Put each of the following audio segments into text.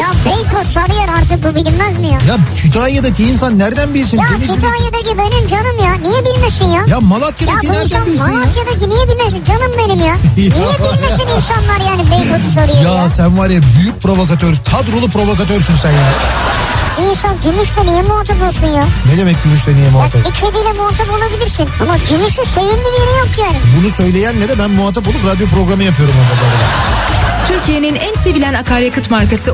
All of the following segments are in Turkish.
Ya Beykoz Sarıyer artık bu bilinmez mi ya? Ya Kütahya'daki insan nereden bilsin? Ya Denizli'deki- Kütahya'daki benim canım ya. Niye bilmesin ya? Ya Malatya'daki Ya nereden insan bilsin ya? Malatya'daki niye bilmesin? Canım benim ya. Niye bilmesin insanlar yani Beykoz'u soruyor ya? Ya sen var ya büyük provokatör, kadrolu provokatörsün sen ya. İnsan gümüşle niye muhatap olsun ya? Ne demek gümüşle niye muhatap? bir kediyle muhatap olabilirsin. Ama gümüşün sevimli bir yeri yok yani. Bunu söyleyenle de ben muhatap olup radyo programı yapıyorum. Türkiye'nin en sevilen akaryakıt markası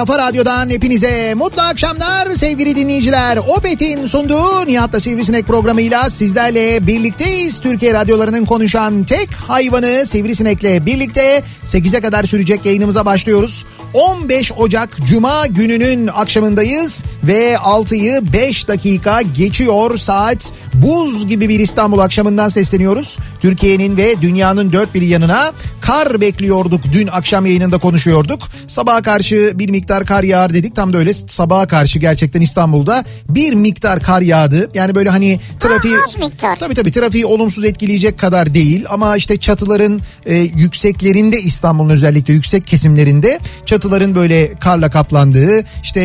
kafa radyodan hepinize mutlu akşamlar sevgili dinleyiciler. Opet'in sunduğu Nihat'la Sivrisinek programıyla sizlerle birlikteyiz. Türkiye radyolarının konuşan tek hayvanı Sivrisinek'le birlikte 8'e kadar sürecek yayınımıza başlıyoruz. 15 Ocak Cuma gününün akşamındayız ve 6'yı 5 dakika geçiyor saat. Buz gibi bir İstanbul akşamından sesleniyoruz. Türkiye'nin ve dünyanın dört bir yanına kar bekliyorduk. Dün akşam yayınında konuşuyorduk. Sabaha karşı bir miktar kar yağar dedik. Tam da öyle sabaha karşı gerçekten İstanbul'da bir miktar kar yağdı. Yani böyle hani trafiği... Ha, az miktar. Tabii tabii trafiği olumsuz etkileyecek kadar değil. Ama işte çatıların e, yükseklerinde İstanbul'un özellikle yüksek kesimlerinde çatıların böyle karla kaplandığı işte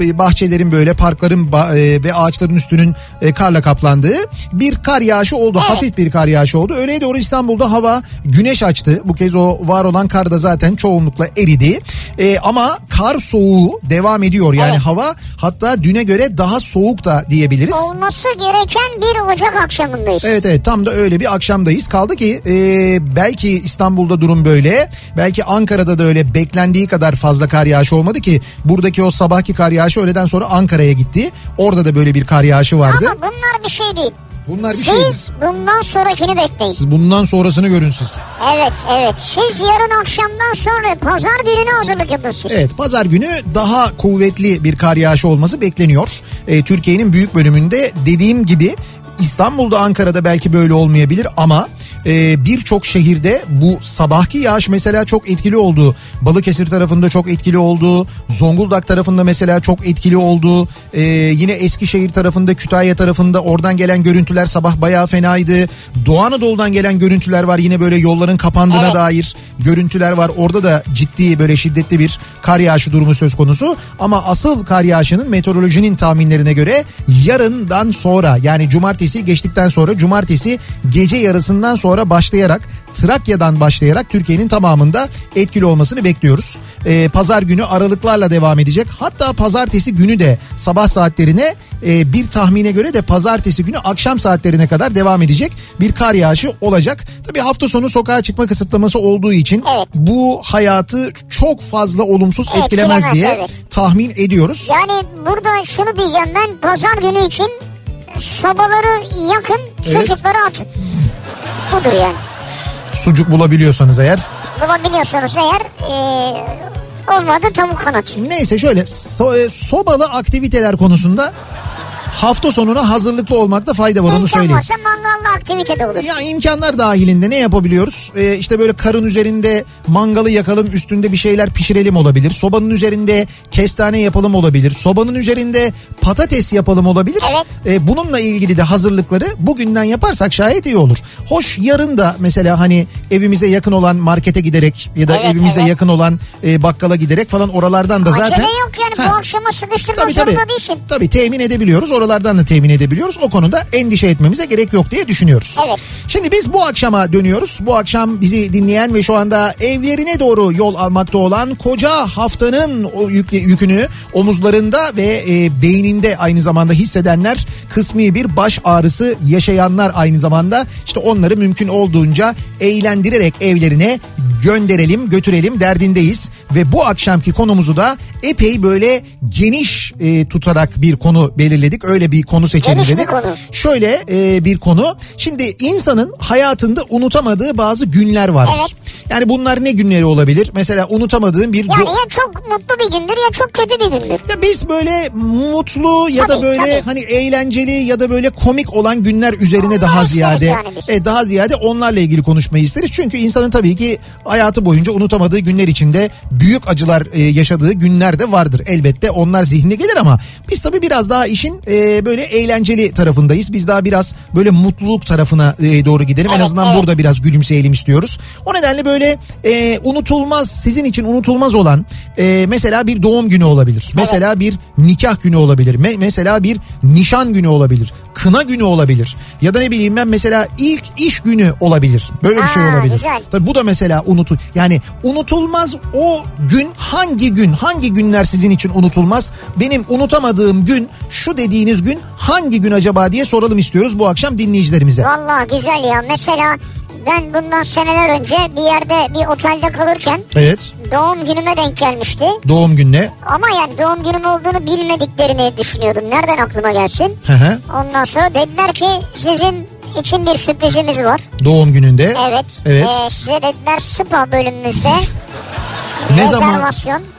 e, bahçelerin böyle parkların ba- e, ve ağaçların üstünün e, karla kaplandığı bir kar yağışı oldu. Hafif bir kar yağışı oldu. Öğleye doğru İstanbul'da hava güneş açtı. Bu kez o var olan kar da zaten çoğunlukla eridi. E, ama kar soğuğu devam ediyor. Yani Evet. hava hatta düne göre daha soğuk da diyebiliriz. Olması gereken 1 Ocak akşamındayız. Evet evet tam da öyle bir akşamdayız. Kaldı ki e, belki İstanbul'da durum böyle. Belki Ankara'da da öyle beklendiği kadar fazla kar yağışı olmadı ki. Buradaki o sabahki kar yağışı öğleden sonra Ankara'ya gitti. Orada da böyle bir kar yağışı vardı. Ama bunlar bir şey değil. Bunlar bir Siz şey değil. bundan sonrakini bekleyin. Siz bundan sonrasını görün siz. Evet evet. Siz yarın akşamdan sonra pazar gününe hazırlık yapın siz. Evet pazar günü daha kuvvetli bir kar yağışı olması bekleniyor. Ee, Türkiye'nin büyük bölümünde dediğim gibi İstanbul'da Ankara'da belki böyle olmayabilir ama e, birçok şehirde bu sabahki yağış mesela çok etkili oldu. Balıkesir tarafında çok etkili oldu. Zonguldak tarafında mesela çok etkili oldu. E, yine Eskişehir tarafında Kütahya tarafında oradan gelen görüntüler sabah bayağı fenaydı. Doğu Anadolu'dan gelen görüntüler var yine böyle yolların kapandığına Evet. dair görüntüler var. Orada da ciddi böyle şiddetli bir kar yağışı durumu söz konusu. Ama asıl kar yağışının meteorolojinin tahminlerine göre yarından sonra yani cumartesi geçtikten sonra cumartesi gece yarısından sonra başlayarak Trakya'dan başlayarak Türkiye'nin tamamında etkili olmasını bekliyoruz. Ee, pazar günü aralıklarla devam edecek. Hatta pazartesi günü de sabah saatlerine e, bir tahmine göre de pazartesi günü akşam saatlerine kadar devam edecek bir kar yağışı olacak. Tabii hafta sonu sokağa çıkma kısıtlaması olduğu için Evet. bu hayatı çok fazla olumsuz Evet, etkilemez etkilemez, diye evet. tahmin ediyoruz. Yani burada şunu diyeceğim ben pazar günü için sobaları yakın Evet. sucukları atın. Budur yani. Sucuk bulabiliyorsanız eğer. Bulabiliyorsanız eğer eee, olmadı tavuk kanat. Neyse şöyle so- e, sobalı aktiviteler konusunda hafta sonuna hazırlıklı olmakta fayda var onu İmkan söyleyeyim. varsa mangallı aktivite de olur. Ya imkanlar dahilinde ne yapabiliyoruz? Ee, işte böyle karın üzerinde mangalı yakalım üstünde bir şeyler pişirelim olabilir. Sobanın üzerinde kestane yapalım olabilir. Sobanın üzerinde patates yapalım olabilir. Evet. Ee, bununla ilgili de hazırlıkları bugünden yaparsak şayet iyi olur. Hoş yarın da mesela hani evimize yakın olan markete giderek ya da Evet, evimize evet. yakın olan e, bakkala giderek falan oralardan da zaten... Acele yok yani Ha. bu akşama sıkıştırma Tabii tabii. zorunda değilsin. Tabii temin edebiliyoruz. Oralardan da temin edebiliyoruz. O konuda endişe etmemize gerek yok diye düşünüyoruz. Evet. Şimdi biz bu akşama dönüyoruz. Bu akşam bizi dinleyen ve şu anda evlerine doğru yol almakta olan koca haftanın o yükle- yükünü omuzlarında ve e, beyninde aynı zamanda hissedenler kısmi bir baş ağrısı yaşayanlar aynı zamanda işte onları mümkün olduğunca eğlendirerek evlerine gönderelim götürelim derdindeyiz ve bu akşamki konumuzu da epey böyle geniş e, tutarak bir konu belirledik öyle bir konu seçelim Geniş dedik. konu. Şöyle e, bir konu. Şimdi insanın hayatında unutamadığı bazı günler vardır. Evet. Yani bunlar ne günleri olabilir? Mesela unutamadığın bir... Yani ya çok mutlu bir gündür ya çok kötü bir gündür. ya biz böyle mutlu ya da Tabii, böyle tabii. hani eğlenceli ya da böyle komik olan günler üzerine Onları daha ziyade yani biz. e, daha ziyade onlarla ilgili konuşmayı isteriz. Çünkü insanın tabii ki hayatı boyunca unutamadığı günler içinde büyük acılar e, yaşadığı günler de vardır. Elbette onlar zihnine gelir ama biz tabii biraz daha işin e, böyle eğlenceli tarafındayız. Biz daha biraz böyle mutluluk tarafına e, doğru gidelim. en Evet, azından evet. burada biraz gülümseyelim istiyoruz. O nedenle böyle e, unutulmaz sizin için unutulmaz olan e, mesela bir doğum günü olabilir. Mesela bir nikah günü olabilir. Me- mesela bir nişan günü olabilir. Kına günü olabilir. Ya da ne bileyim ben mesela ilk iş günü olabilir. Böyle bir şey Aa, olabilir. güzel. Tabii bu da mesela unutu yani unutulmaz o gün hangi gün hangi günler sizin için unutulmaz? Benim unutamadığım gün şu dediğiniz gün hangi gün acaba diye soralım istiyoruz bu akşam dinleyicilerimize. Vallahi güzel ya. Mesela ben bundan seneler önce bir yerde bir otelde kalırken Evet doğum günüme denk gelmişti. doğum gününe. Ama yani doğum günüm olduğunu bilmediklerini düşünüyordum. Nereden aklıma gelsin? Hı hı. Ondan sonra dediler ki sizin için bir sürprizimiz var. Doğum gününde. Evet. Evet. Ee, size dediler spa bölümümüzde ne zaman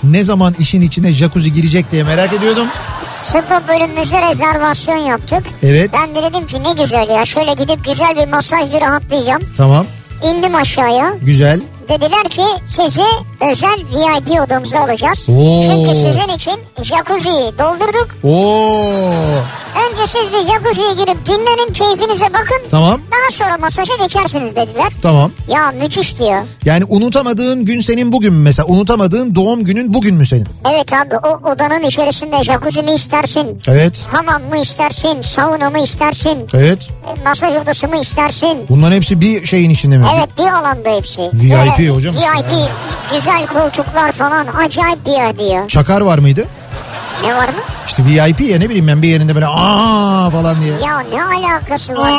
ne zaman işin içine jacuzzi girecek diye merak ediyordum. Spa bölümümüzde rezervasyon yaptık. Evet. Ben de dedim ki ne güzel ya şöyle gidip güzel bir masaj bir rahatlayacağım. Tamam. İndim aşağıya. Güzel. Dediler ki sizi özel VIP odamıza alacağız. Oo. Çünkü sizin için jacuzziyi doldurduk. Oo. Önce siz bir jacuzziye girip dinlenin keyfinize bakın. Tamam. Daha sonra masaja geçersiniz dediler. Tamam. Ya müthiş diyor. Yani unutamadığın gün senin bugün mü mesela? Unutamadığın doğum günün bugün mü senin? Evet abi o odanın içerisinde jacuzzi mi istersin? Evet. Hamam mı istersin? Sauna mı istersin? Evet. e, Masaj odası mı istersin? Bunların hepsi bir şeyin içinde mi? Evet bir alanda hepsi. VIP Böyle hocam. VIP güzel koltuklar falan acayip bir yer diyor. Çakar var mıydı? Ne var mı? İşte VIP ya ne bileyim ben bir yerinde böyle aa falan diye. Ya ne alakası var?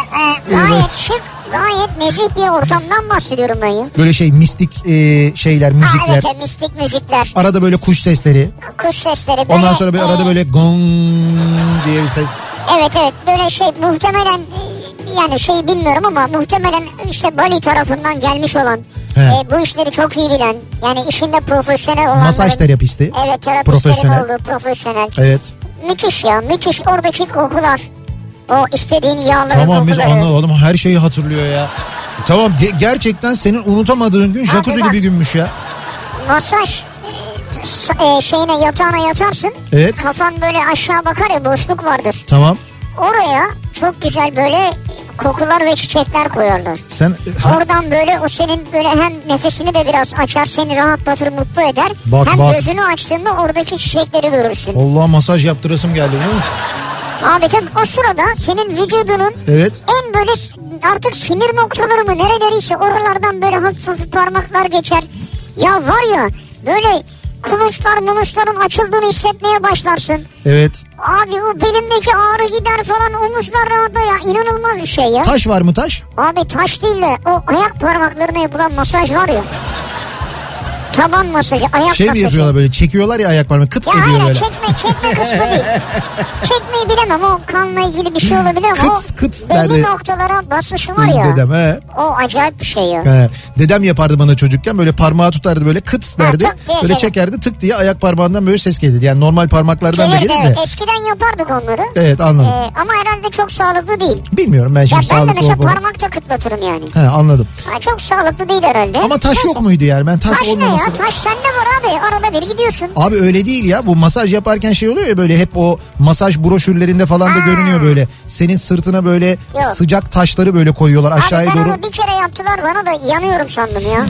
gayet şık, gayet nezih bir ortamdan bahsediyorum ben ya. Böyle şey mistik e, şeyler, Ha, müzikler. evet evet, mistik müzikler, Arada böyle kuş sesleri. kuş sesleri. Böyle, Ondan sonra böyle e, arada böyle gong diye bir ses. Evet evet böyle şey muhtemelen e, yani şey bilmiyorum ama muhtemelen işte Bali tarafından gelmiş olan. E, bu işleri çok iyi bilen yani işinde profesyonel olanların. Masaj terapisti. Evet terapistlerin Profesyonel. olduğu profesyonel. Evet. Müthiş ya müthiş oradaki kokular. O istediğin yağların Tamam biz kokuları. anladım her şeyi hatırlıyor ya. Tamam ge- gerçekten senin unutamadığın gün bak. bir günmüş ya. Masaj e, e, şeyine yatağına yatarsın. Evet. Kafan böyle aşağı bakar ya boşluk vardır. Tamam. Oraya çok güzel böyle kokular ve çiçekler koyarlar. Sen ha, Oradan böyle o senin böyle hem nefesini de biraz açar seni rahatlatır mutlu eder. Bak, hem bak. gözünü açtığında oradaki çiçekleri görürsün. Allah masaj yaptırasım geldi biliyor musun? Abi tabii o sırada senin vücudunun Evet. en böyle artık sinir noktaları mı nereleriyse oralardan böyle hafif hafif parmaklar geçer. Ya var ya böyle kulunçlar mulunçların açıldığını hissetmeye başlarsın. Evet. Abi o belimdeki ağrı gider falan omuzlar rahatla ya inanılmaz bir şey ya. Taş var mı taş? Abi taş değil de o ayak parmaklarına yapılan masaj var ya. Taban masajı, ayak Şey mi masajı. yapıyorlar böyle çekiyorlar ya ayak parmağı kıt Ya ediyor hayır böyle. çekme çekme kısmı değil. Çekmeyi bilemem o kanla ilgili bir şey olabilir ama Kıt, o kıt belli derdi. noktalara basışı var ya. Dedem he. O acayip bir şey ya. He. Dedem yapardı bana çocukken böyle parmağı tutardı böyle kıt derdi. diye, böyle evet. çekerdi tık diye ayak parmağından böyle ses gelirdi. Yani normal parmaklardan da Gelirdi gelir evet. de. Eskiden yapardık onları. Evet Ee, anladım. ama herhalde çok sağlıklı değil. Bilmiyorum ben Ya şimdi ben de sağlıklı mesela parmakta kıtlatırım yani. He anladım. Ha, çok sağlıklı değil herhalde. Ama taş Neyse. yok muydu yani? Ben taş, Taş ne olmaması. Taş sende var abi. Arada bir gidiyorsun. Abi öyle değil ya. Bu masaj yaparken şey oluyor ya böyle hep o masaj broşürlerinde falan da Ha. görünüyor böyle. Senin sırtına böyle Yok. sıcak taşları böyle koyuyorlar aşağıya abi ben doğru. onu bir kere yaptılar bana da yanıyorum sandım ya.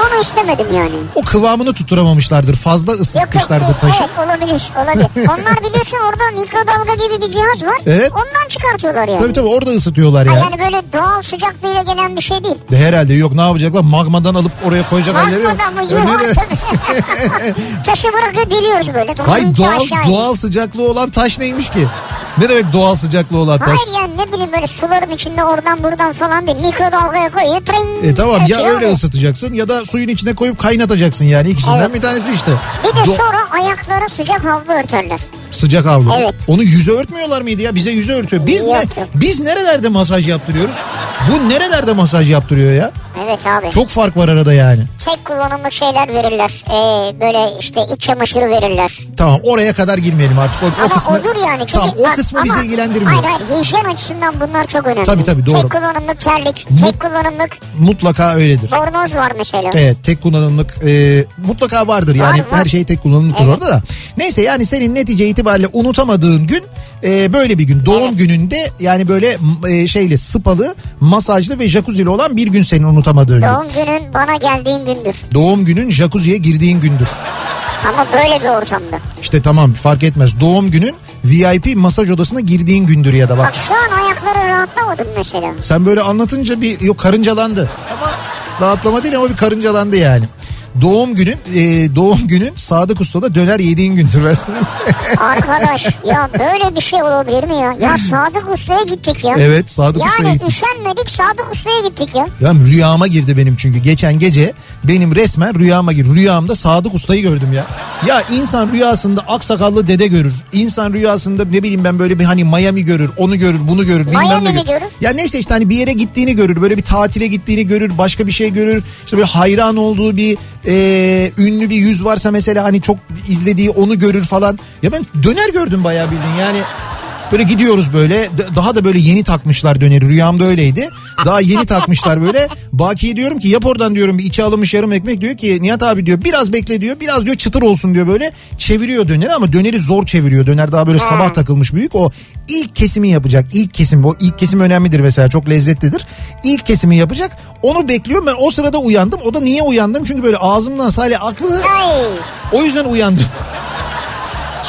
Onu istemedim yani. O kıvamını tutturamamışlardır. Fazla Yok yok ısıtmışlardır taşı. evet olabilir olabilir. Onlar biliyorsun orada mikrodalga gibi bir cihaz var. Evet. Ondan çıkartıyorlar yani. Tabii tabii orada ısıtıyorlar Ha, ya. yani böyle doğal sıcaklığıyla gelen bir şey değil. De herhalde yok ne yapacaklar magmadan alıp oraya koyacak halleri yok. Bakmadan mı artık. Taşı bırakıyor deliyoruz böyle. Hayır doğal doğal sıcaklığı olan taş neymiş ki? Ne demek doğal sıcaklığı olan taş? Hayır yani ne bileyim böyle suların içinde oradan buradan falan değil. Mikrodalgaya koyuyor. Tring, E tamam ya öyle ısıtacaksın ya da suyun içine koyup kaynatacaksın yani ikisinden Evet. bir tanesi işte. Bir de Do- sonra ayaklara sıcak havlu örterler. Sıcak havlu. Evet. Onu yüze örtmüyorlar mıydı ya? Bize yüze örtüyor. Biz Yok, ne? yok. Biz nerelerde masaj yaptırıyoruz? Bu nerelerde masaj yaptırıyor ya? Evet abi. Çok fark var arada yani. Tek kullanımlık şeyler verirler. Ee, böyle işte iç çamaşırı verirler. Tamam oraya kadar girmeyelim artık. O, o Ama kısmı, odur yani. Çünkü tamam o bak, kısmı ama- bizi ilgilendirmiyor. Hayır hayır hijyen açısından bunlar çok önemli. Tabii, tabii, doğru. Tek kullanımlık terlik, Mu- tek kullanımlık Mutlaka öyledir. bornoz var mesela. Evet tek kullanımlık e, mutlaka vardır yani Var, var. her şey tek kullanımlıktır Evet. orada da. Neyse yani senin netice itibariyle unutamadığın gün e, böyle bir gün doğum Evet. gününde yani böyle e, şeyle sıpalı masajlı ve jacuzzi'li olan bir gün senin unutamadığın gün. Doğum günün bana geldiğin gündür. Doğum günün jacuzziye girdiğin gündür. Ama böyle bir ortamda. İşte tamam fark etmez doğum günün VIP masaj odasına girdiğin gündür ya da bak. Bak şu an ayakları rahatlamadım mesela. Sen böyle anlatınca bir yok karıncalandı. Ama rahatlama değil ama bir karıncalandı yani. Doğum günün e, doğum günün Sadık Usta'da döner yediğin gündür sana. Arkadaş ya böyle bir şey olabilir mi ya? Ya Sadık Usta'ya gittik ya. Evet Sadık Usta'ya Yani gittik. üşenmedik Sadık Usta'ya gittik ya. Ya rüyama girdi benim çünkü geçen gece benim resmen rüyama girdi. Rüyamda Sadık Usta'yı gördüm ya. Ya insan rüyasında aksakallı dede görür. İnsan rüyasında ne bileyim ben böyle bir hani Miami görür, onu görür, bunu görür, bilmem Miami ne görür. görür? Ya neyse işte hani bir yere gittiğini görür, böyle bir tatile gittiğini görür, başka bir şey görür. İşte böyle hayran olduğu bir e, ünlü bir yüz varsa mesela hani çok izlediği onu görür falan. Ya ben döner gördüm bayağı bildiğin yani. Böyle gidiyoruz böyle daha da böyle yeni takmışlar döneri rüyamda öyleydi. Daha yeni takmışlar böyle. Baki'ye diyorum ki yap oradan diyorum bir içe alınmış yarım ekmek diyor ki Nihat abi diyor biraz bekle diyor biraz diyor çıtır olsun diyor böyle. Çeviriyor döneri ama döneri zor çeviriyor. Döner daha böyle sabah takılmış büyük o ilk kesimi yapacak. ilk kesim o ilk kesim önemlidir mesela çok lezzetlidir. İlk kesimi yapacak onu bekliyorum ben o sırada uyandım. O da niye uyandım çünkü böyle ağzımdan salih aklı o yüzden uyandım.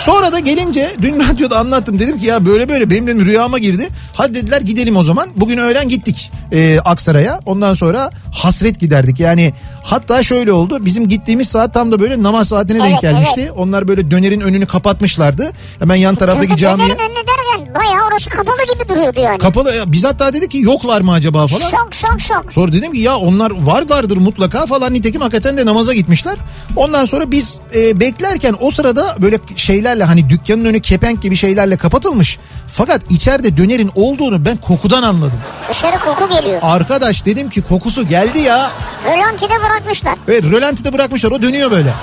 Sonra da gelince dün radyoda anlattım dedim ki ya böyle böyle benim dedim rüyama girdi. Hadi dediler gidelim o zaman. Bugün öğlen gittik e, Aksaray'a. Ondan sonra hasret giderdik. Yani hatta şöyle oldu. Bizim gittiğimiz saat tam da böyle namaz saatine denk Evet, gelmişti. Onlar böyle dönerin önünü kapatmışlardı. Hemen yan taraftaki camiye. dönerin önüne derken bayağı orası kapalı gibi duruyordu yani. Kapalı. Biz hatta dedik ki yoklar mı acaba falan. Şok şok şok. Sonra dedim ki ya onlar varlardır mutlaka falan nitekim hakikaten de namaza gitmişler. Ondan sonra biz e, beklerken o sırada böyle şeylerle hani dükkanın önü kepenk gibi şeylerle kapatılmış. Fakat içeride dönerin olduğunu ben kokudan anladım. Dışarı koku geliyor. Arkadaş dedim ki kokusu geldi ya. Rölantide bırakmışlar. Evet rölantide bırakmışlar o dönüyor böyle.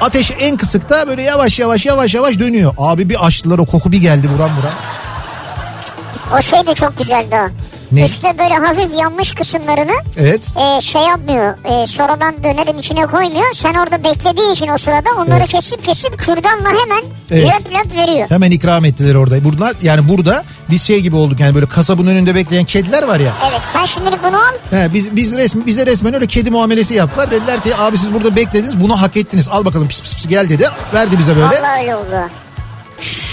Ateş en kısıkta böyle yavaş yavaş yavaş yavaş dönüyor. Abi bir açtılar o koku bir geldi buram buram. O şey de çok güzeldi o. Ne? Üstte böyle hafif yanmış kısımlarını Evet. e, şey yapmıyor. E, sonradan dönerin içine koymuyor. Sen orada beklediğin için o sırada onları Evet. kesip kesip kürdanla hemen Evet. löp löp veriyor. Hemen ikram ettiler orada. Bunlar yani burada biz şey gibi olduk yani böyle kasabın önünde bekleyen kediler var ya. Evet sen şimdi bunu al. He, biz biz resmi bize resmen öyle kedi muamelesi yaptılar. Dediler ki abi siz burada beklediniz bunu hak ettiniz. Al bakalım pis pis pis gel dedi. Verdi bize böyle. Vallahi öyle oldu.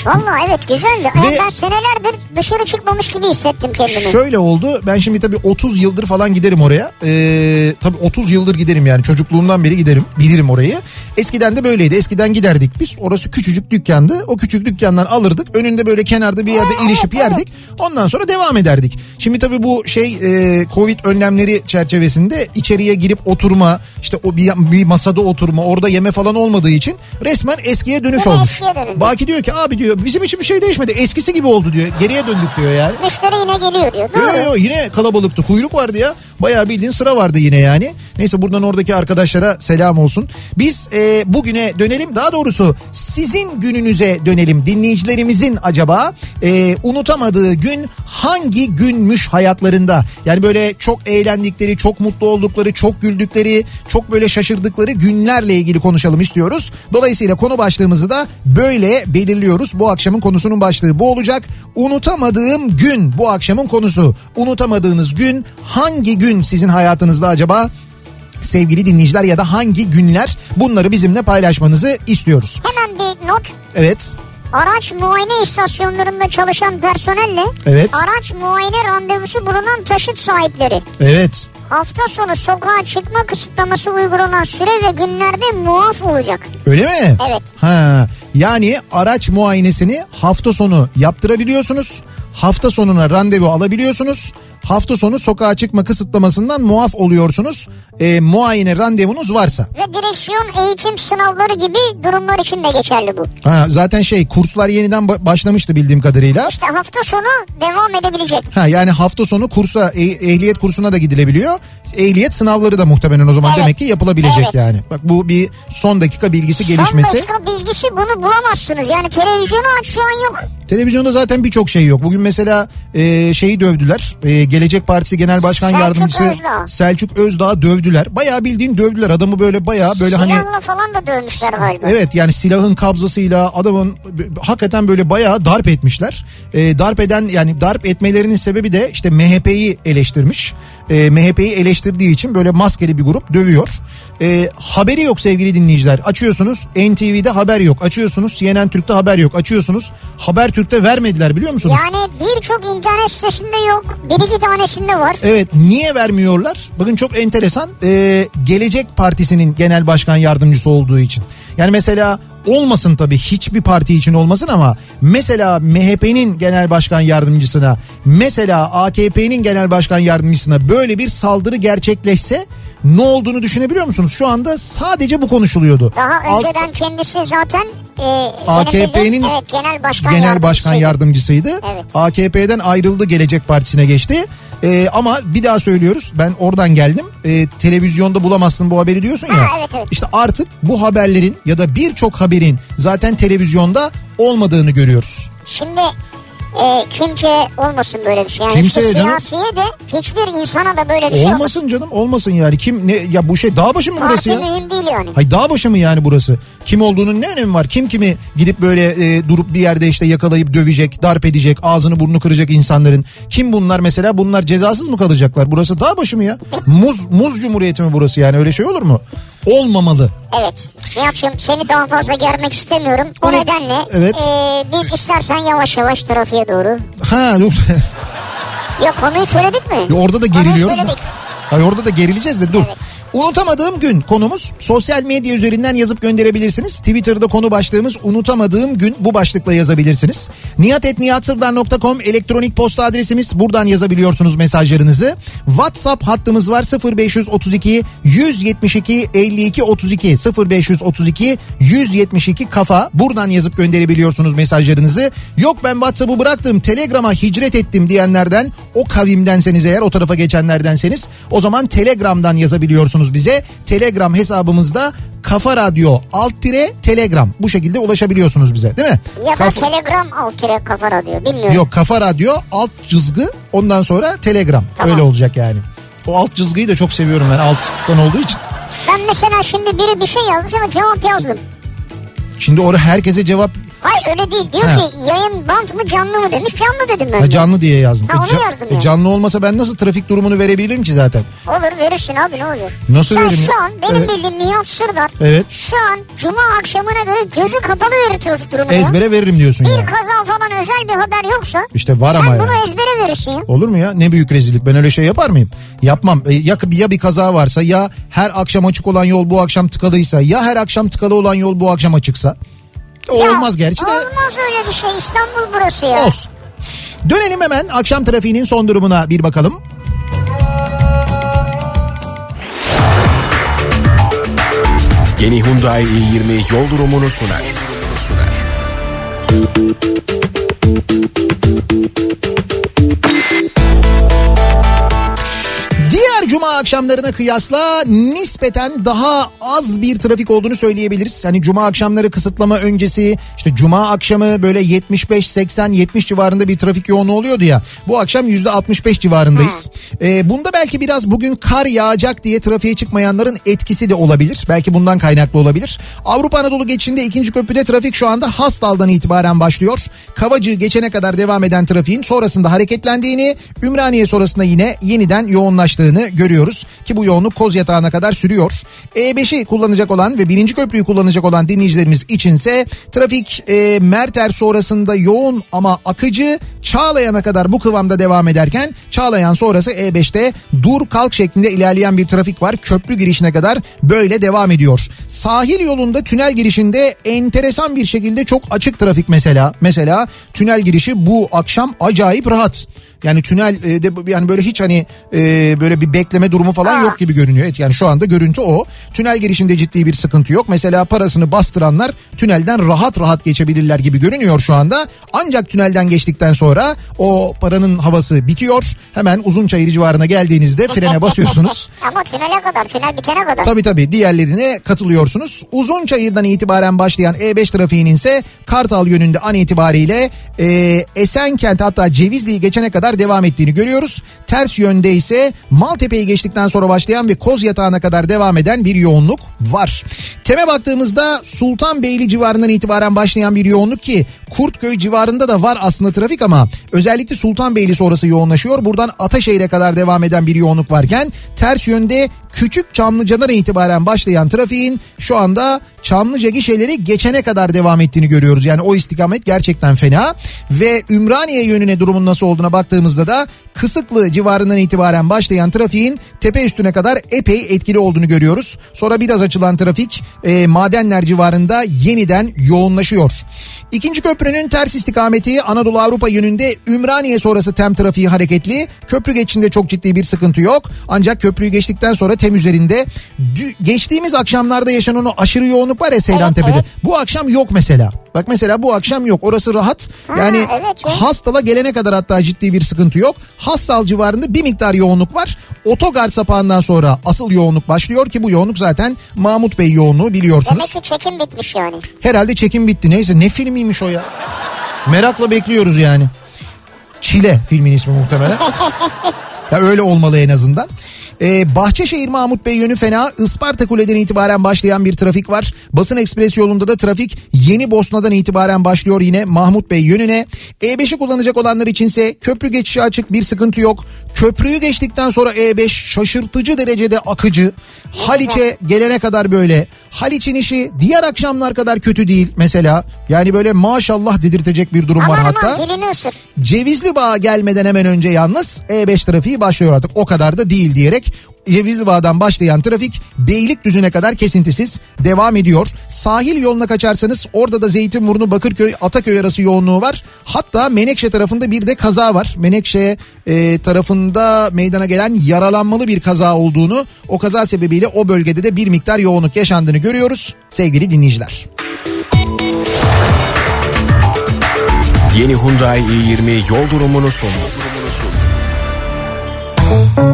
Valla evet güzeldi. Ve- Ve... Ben senelerdir dışarı çıkmamış gibi hissettim kendimi. Şöyle oldu. Ben şimdi tabii 30 yıldır falan giderim oraya. Ee, tabii 30 yıldır giderim yani. Çocukluğumdan beri giderim. Bilirim orayı. Eskiden de böyleydi. Eskiden giderdik biz. Orası küçücük dükkandı. O küçük dükkandan alırdık. Önünde böyle kenarda bir yerde Ha, ilişip evet, yerdik. Ondan sonra devam ederdik. Şimdi tabii bu şey e, Covid önlemleri çerçevesinde içeriye girip oturma, işte o bir, bir masada oturma, orada yeme falan olmadığı için resmen eskiye dönüş Yine olmuş. eskiye dönüldü. Baki diyor ki abi diyor bizim için bir şey değişmedi. Eskisi gibi oldu diyor. Geriye döndük diyor yani. Müşteri yine geliyor diyor. Doğru. Yo yo yine kalabalıktı. Kuyruk vardı ya. Bayağı bildiğin sıra vardı yine yani. Neyse buradan oradaki arkadaşlara selam olsun. Biz e, bugüne dönelim. Daha doğrusu sizin gününüze dönelim. Dinleyicilerimizin acaba e, unutamadığı gün hangi günmüş hayatlarında? Yani böyle çok eğlendikleri, çok mutlu oldukları, çok güldükleri, çok böyle şaşırdıkları günlerle ilgili konuşalım istiyoruz. Dolayısıyla konu başlığımızı da böyle belirliyoruz. Bu akşamın konusunun başlığı bu olacak. Unutamadığım gün bu akşamın konusu. Unutamadığınız gün hangi gün sizin hayatınızda acaba? Sevgili dinleyiciler ya da hangi günler bunları bizimle paylaşmanızı istiyoruz. Hemen bir not. Evet. Araç muayene istasyonlarında çalışan personelle Evet. araç muayene randevusu bulunan taşıt sahipleri Evet. hafta sonu sokağa çıkma kısıtlaması uygulanan süre ve günlerde muaf olacak. Öyle mi? Evet. Ha, yani araç muayenesini hafta sonu yaptırabiliyorsunuz. Hafta sonuna randevu alabiliyorsunuz. Hafta sonu sokağa çıkma kısıtlamasından muaf oluyorsunuz. E, muayene randevunuz varsa. Ve direksiyon eğitim sınavları gibi durumlar için de geçerli bu. Ha, zaten şey kurslar yeniden ba- başlamıştı bildiğim kadarıyla. İşte hafta sonu devam edebilecek. Ha, yani hafta sonu kursa e- ehliyet kursuna da gidilebiliyor. Ehliyet sınavları da muhtemelen o zaman Evet. demek ki yapılabilecek Evet. yani. Bak bu bir son dakika bilgisi gelişmesi. Son dakika bilgisi bunu bulamazsınız. Yani televizyonu aç şu an yok. Televizyonda zaten birçok şey yok. Bugün mesela e, şeyi dövdüler. E, Gelecek Partisi Genel Başkan Selçuk Yardımcısı Özdağ. Selçuk Özdağ dövdüler. Bayağı bildiğin dövdüler. Adamı böyle bayağı böyle hani Silahla falan da dövmüşler galiba. Evet yani silahın kabzasıyla adamın hakikaten böyle bayağı darp etmişler. E, darp eden yani darp etmelerinin sebebi de işte MHP'yi eleştirmiş. E, MHP'yi eleştirdiği için böyle maskeli bir grup dövüyor. E, haberi yok sevgili dinleyiciler. Açıyorsunuz NTV'de haber yok. Açıyorsunuz CNN Türk'te haber yok. Açıyorsunuz Habertürk'te vermediler biliyor musunuz? Yani birçok internet sitesinde yok. Bir iki tanesinde var. Evet niye vermiyorlar? Bakın çok enteresan. Ee, Gelecek Partisi'nin genel başkan yardımcısı olduğu için. Yani mesela olmasın tabii hiçbir parti için olmasın ama mesela MHP'nin genel başkan yardımcısına mesela AKP'nin genel başkan yardımcısına böyle bir saldırı gerçekleşse ne olduğunu düşünebiliyor musunuz? Şu anda sadece bu konuşuluyordu. Daha Alt- önceden kendisi zaten e, AKP'nin evet, genel başkan genel başkan yardımcısıydı. yardımcısıydı. Evet. AKP'den ayrıldı Gelecek Partisi'ne geçti. Ee, ama bir daha söylüyoruz ben oradan geldim. Ee, televizyonda bulamazsın bu haberi diyorsun ya. Ha, evet, evet. İşte artık bu haberlerin ya da birçok haberin zaten televizyonda olmadığını görüyoruz. Şimdi e, kimse olmasın böyle bir şey. Yani Kimseye hiçbir canım. siyasiye de hiçbir insana da böyle bir şey olmasın. Olmasın canım olmasın yani. Kim ne ya bu şey dağ başı mı burası Parti ya? mühim değil yani. Hay dağ başı mı yani burası? Kim olduğunun ne önemi var? Kim kimi gidip böyle e, durup bir yerde işte yakalayıp dövecek, darp edecek, ağzını burnunu kıracak insanların? Kim bunlar mesela? Bunlar cezasız mı kalacaklar? Burası dağ başı mı ya? Muz muz cumhuriyeti mi burası yani? Öyle şey olur mu? Olmamalı. Evet. Nihat'cığım seni daha fazla germek istemiyorum. O O ne- nedenle Evet. e, biz istersen yavaş yavaş trafiğe doğru. Ha. Yok konuyu söyledik mi? Ya orada da Konuyu geriliyoruz. da. söyledik. Hayır orada da gerileceğiz de dur. Evet. Unutamadığım gün konumuz sosyal medya üzerinden yazıp gönderebilirsiniz. Twitter'da konu başlığımız unutamadığım gün bu başlıkla yazabilirsiniz. nihatetnihatsırdar.com elektronik posta adresimiz buradan yazabiliyorsunuz mesajlarınızı. WhatsApp hattımız var 0532 172 52 32 0532 172 kafa buradan yazıp gönderebiliyorsunuz mesajlarınızı. Yok ben WhatsApp'ı bıraktım Telegram'a hicret ettim diyenlerden o kavimdenseniz eğer o tarafa geçenlerdenseniz o zaman Telegram'dan yazabiliyorsunuz bize. Telegram hesabımızda Kafa Radyo alt tire Telegram bu şekilde ulaşabiliyorsunuz bize değil mi? Ya da Kafa- Telegram alt tire kafa radyo bilmiyorum. Yok Kafa Radyo alt çizgi ondan sonra Telegram Tamam. öyle olacak yani. O alt çizgiyi de çok seviyorum ben alttan olduğu için. Ben mesela şimdi biri bir şey yazmış ama cevap yazdım. Şimdi orada herkese cevap Hayır öyle değil. Diyor Ha. ki yayın bant mı canlı mı demiş. Canlı dedim ben. Ha, de. canlı diye yazdım. Ha, onu E, yazdım e, ya. canlı olmasa ben nasıl trafik durumunu verebilirim ki zaten? Olur verirsin abi ne olur. Nasıl Sen veririm şu ya? an benim Evet. bildiğim Nihat Sırdar. Evet. Şu an cuma akşamına göre gözü kapalı verir trafik durumunu. ya. Ezbere veririm diyorsun Bir yani. kaza falan özel bir haber yoksa. İşte var sen ama bunu yani. ezbere verirsin ya. Olur mu ya? Ne büyük rezillik. Ben öyle şey yapar mıyım? Yapmam. E, Ya, ya bir kaza varsa ya her akşam açık olan yol bu akşam tıkalıysa ya her akşam tıkalı olan yol bu akşam açıksa. Ya, Olmaz gerçi de. Olmaz öyle bir şey İstanbul burası ya. Olsun. Dönelim hemen akşam trafiğinin son durumuna bir bakalım. Yeni Hyundai i20 yol durumunu sunar. sunar. Diğer cuma akşamlarına kıyasla nispeten daha az bir trafik olduğunu söyleyebiliriz. Hani cuma akşamları kısıtlama öncesi işte cuma akşamı böyle 75-80-70 civarında bir trafik yoğunluğu oluyordu ya. Bu akşam %65 civarındayız. Ee, bunda belki biraz bugün kar yağacak diye trafiğe çıkmayanların etkisi de olabilir. Belki bundan kaynaklı olabilir. Avrupa Anadolu geçişinde ikinci köprüde trafik şu anda Hastal'dan itibaren başlıyor. Kavacığı geçene kadar devam eden trafiğin sonrasında hareketlendiğini, Ümraniye sonrasında yine yeniden yoğunlaştığını görüyoruz. Ki bu yoğunluk Koz Yatağı'na kadar sürüyor. E5'i kullanacak olan ve birinci köprüyü kullanacak olan dinleyicilerimiz içinse trafik e, Merter sonrasında yoğun ama akıcı Çağlayan'a kadar bu kıvamda devam ederken Çağlayan sonrası E5'te dur kalk şeklinde ilerleyen bir trafik var. Köprü girişine kadar böyle devam ediyor. Sahil yolunda tünel girişinde enteresan bir şekilde çok açık trafik mesela. Mesela tünel girişi bu akşam acayip rahat. Yani tünel e, de yani böyle hiç hani e, böyle bir bekleme durumu falan yok gibi görünüyor. Evet yani şu anda görüntü o. Tünel girişinde ciddi bir sıkıntı yok. Mesela parasını bastıranlar tünelden rahat rahat geçebilirler gibi görünüyor şu anda. Ancak tünelden geçtikten sonra o paranın havası bitiyor. Hemen Uzunçayır civarına geldiğinizde frene basıyorsunuz. Ama tünele kadar tünel bitene kadar. Tabii tabii diğerlerine katılıyorsunuz. Uzunçayır'dan itibaren başlayan E5 trafiğinin ise Kartal yönünde an itibariyle e, Esenkent hatta Cevizli'yi geçene kadar devam ettiğini görüyoruz. Ters yönde ise Maltepe'yi geçtikten sonra başlayan ve Koz Yatağı'na kadar devam eden bir yoğunluk var. Teme baktığımızda Sultanbeyli civarından itibaren başlayan bir yoğunluk ki Kurtköy civarında da var aslında trafik ama özellikle Sultanbeyli sonrası yoğunlaşıyor. Buradan Ataşehir'e kadar devam eden bir yoğunluk varken ters yönde Küçük Çamlıca'dan itibaren başlayan trafiğin şu anda Çamlıca gişeleri geçene kadar devam ettiğini görüyoruz. Yani o istikamet gerçekten fena ve Ümraniye yönüne durumun nasıl olduğuna baktığımızda da Kısıklı civarından itibaren başlayan trafiğin tepe üstüne kadar epey etkili olduğunu görüyoruz. Sonra biraz açılan trafik e, madenler civarında yeniden yoğunlaşıyor. İkinci köprünün ters istikameti Anadolu Avrupa yönünde Ümraniye sonrası tem trafiği hareketli. Köprü geçişinde çok ciddi bir sıkıntı yok. Ancak köprüyü geçtikten sonra tem üzerinde geçtiğimiz akşamlarda yaşanan o aşırı yoğunluk var ya Seylantepe'de. evet. Bu akşam yok mesela. Bak mesela bu akşam yok. Orası rahat. Yani evet ya. Hastal'a gelene kadar hatta ciddi bir sıkıntı yok. Hastal civarında bir miktar yoğunluk var. Otogar sapağından sonra asıl yoğunluk başlıyor ki bu yoğunluk zaten Mahmut Bey yoğunluğu Demek biliyorsunuz. ki çekim bitmiş yani. Herhalde çekim bitti. Neyse ne filmiymiş o ya. Merakla bekliyoruz yani. Çile filmin ismi muhtemelen. Ya öyle olmalı en azından. Ee, Bahçeşehir Mahmut Bey yönü fena. Isparta Kule'den itibaren başlayan bir trafik var. Basın Ekspres yolunda da trafik Yeni Bosna'dan itibaren başlıyor yine Mahmut Bey yönüne. E5'i kullanacak olanlar içinse köprü geçişi açık bir sıkıntı yok. Köprüyü geçtikten sonra E5 şaşırtıcı derecede akıcı. Haliç'e gelene kadar böyle. Haliç'in işi diğer akşamlar kadar kötü değil mesela. Yani böyle maşallah dedirtecek bir durum var Aman hatta. aman ısır. Cevizli Bağ gelmeden hemen önce yalnız E5 trafiği başlıyor artık. O kadar da değil diyerek Bağ'dan başlayan trafik Beylikdüzü'ne kadar kesintisiz devam ediyor. Sahil yoluna kaçarsanız orada da Zeytinburnu, Bakırköy, Ataköy arası yoğunluğu var. Hatta Menekşe tarafında bir de kaza var. Menekşe e, tarafında meydana gelen yaralanmalı bir kaza olduğunu, o kaza sebebiyle o bölgede de bir miktar yoğunluk yaşandığını görüyoruz sevgili dinleyiciler. Yeni Hyundai i20 yol durumunu sunar. Thank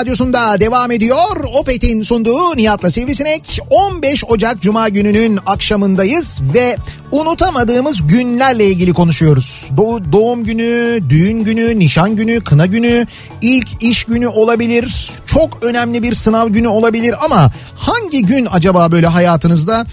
Radyosu'nda devam ediyor. Opet'in sunduğu Nihat'la Sivrisinek. 15 Ocak Cuma gününün akşamındayız ve unutamadığımız günlerle ilgili konuşuyoruz. Do- doğum günü, düğün günü, nişan günü, kına günü, ilk iş günü olabilir. Çok önemli bir sınav günü olabilir ama hangi gün acaba böyle hayatınızda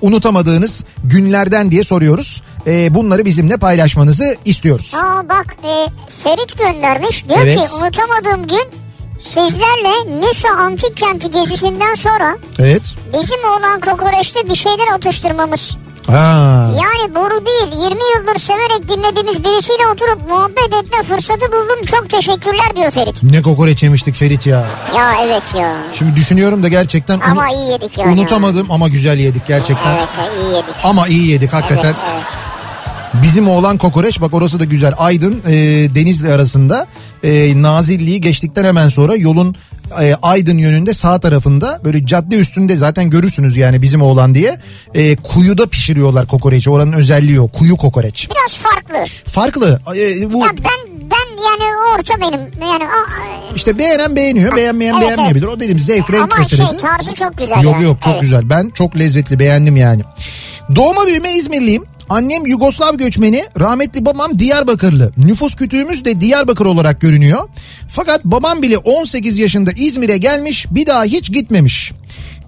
unutamadığınız günlerden diye soruyoruz. Ee, bunları bizimle paylaşmanızı istiyoruz. Aa bak e, Ferit göndermiş. Diyor Evet. ki unutamadığım gün sizlerle Nisa Antik Kenti gezisinden sonra Evet. bizim oğlan kokoreçte bir şeyler atıştırmamız. Ha. Yani boru değil 20 yıldır severek dinlediğimiz birisiyle oturup muhabbet etme fırsatı buldum. Çok teşekkürler diyor Ferit. Ne kokoreç yemiştik Ferit ya. Ya evet ya. Şimdi düşünüyorum da gerçekten Ama iyi yedik yani. unutamadım ama güzel yedik gerçekten. Evet iyi yedik. Ama iyi yedik hakikaten. Evet, evet. Bizim oğlan kokoreç bak orası da güzel. Aydın e, Denizli arasında e, Nazilli'yi geçtikten hemen sonra yolun e, Aydın yönünde sağ tarafında böyle cadde üstünde zaten görürsünüz yani bizim oğlan diye. E, kuyuda pişiriyorlar kokoreçi oranın özelliği o kuyu kokoreç. Biraz farklı. Farklı e, bu Ya ben ben yani orta benim yani a- işte beğenen beğeniyor beğenmeyen Evet, beğenmeyebilir. O dedim zevk renk ama meselesi. şey tarzı çok güzel. Yok yani. yok çok Evet. güzel. Ben çok lezzetli beğendim yani. Doğma büyüme İzmirliyim. Annem Yugoslav göçmeni, rahmetli babam Diyarbakırlı. Nüfus kütüğümüz de Diyarbakır olarak görünüyor. Fakat babam bile 18 yaşında İzmir'e gelmiş, bir daha hiç gitmemiş.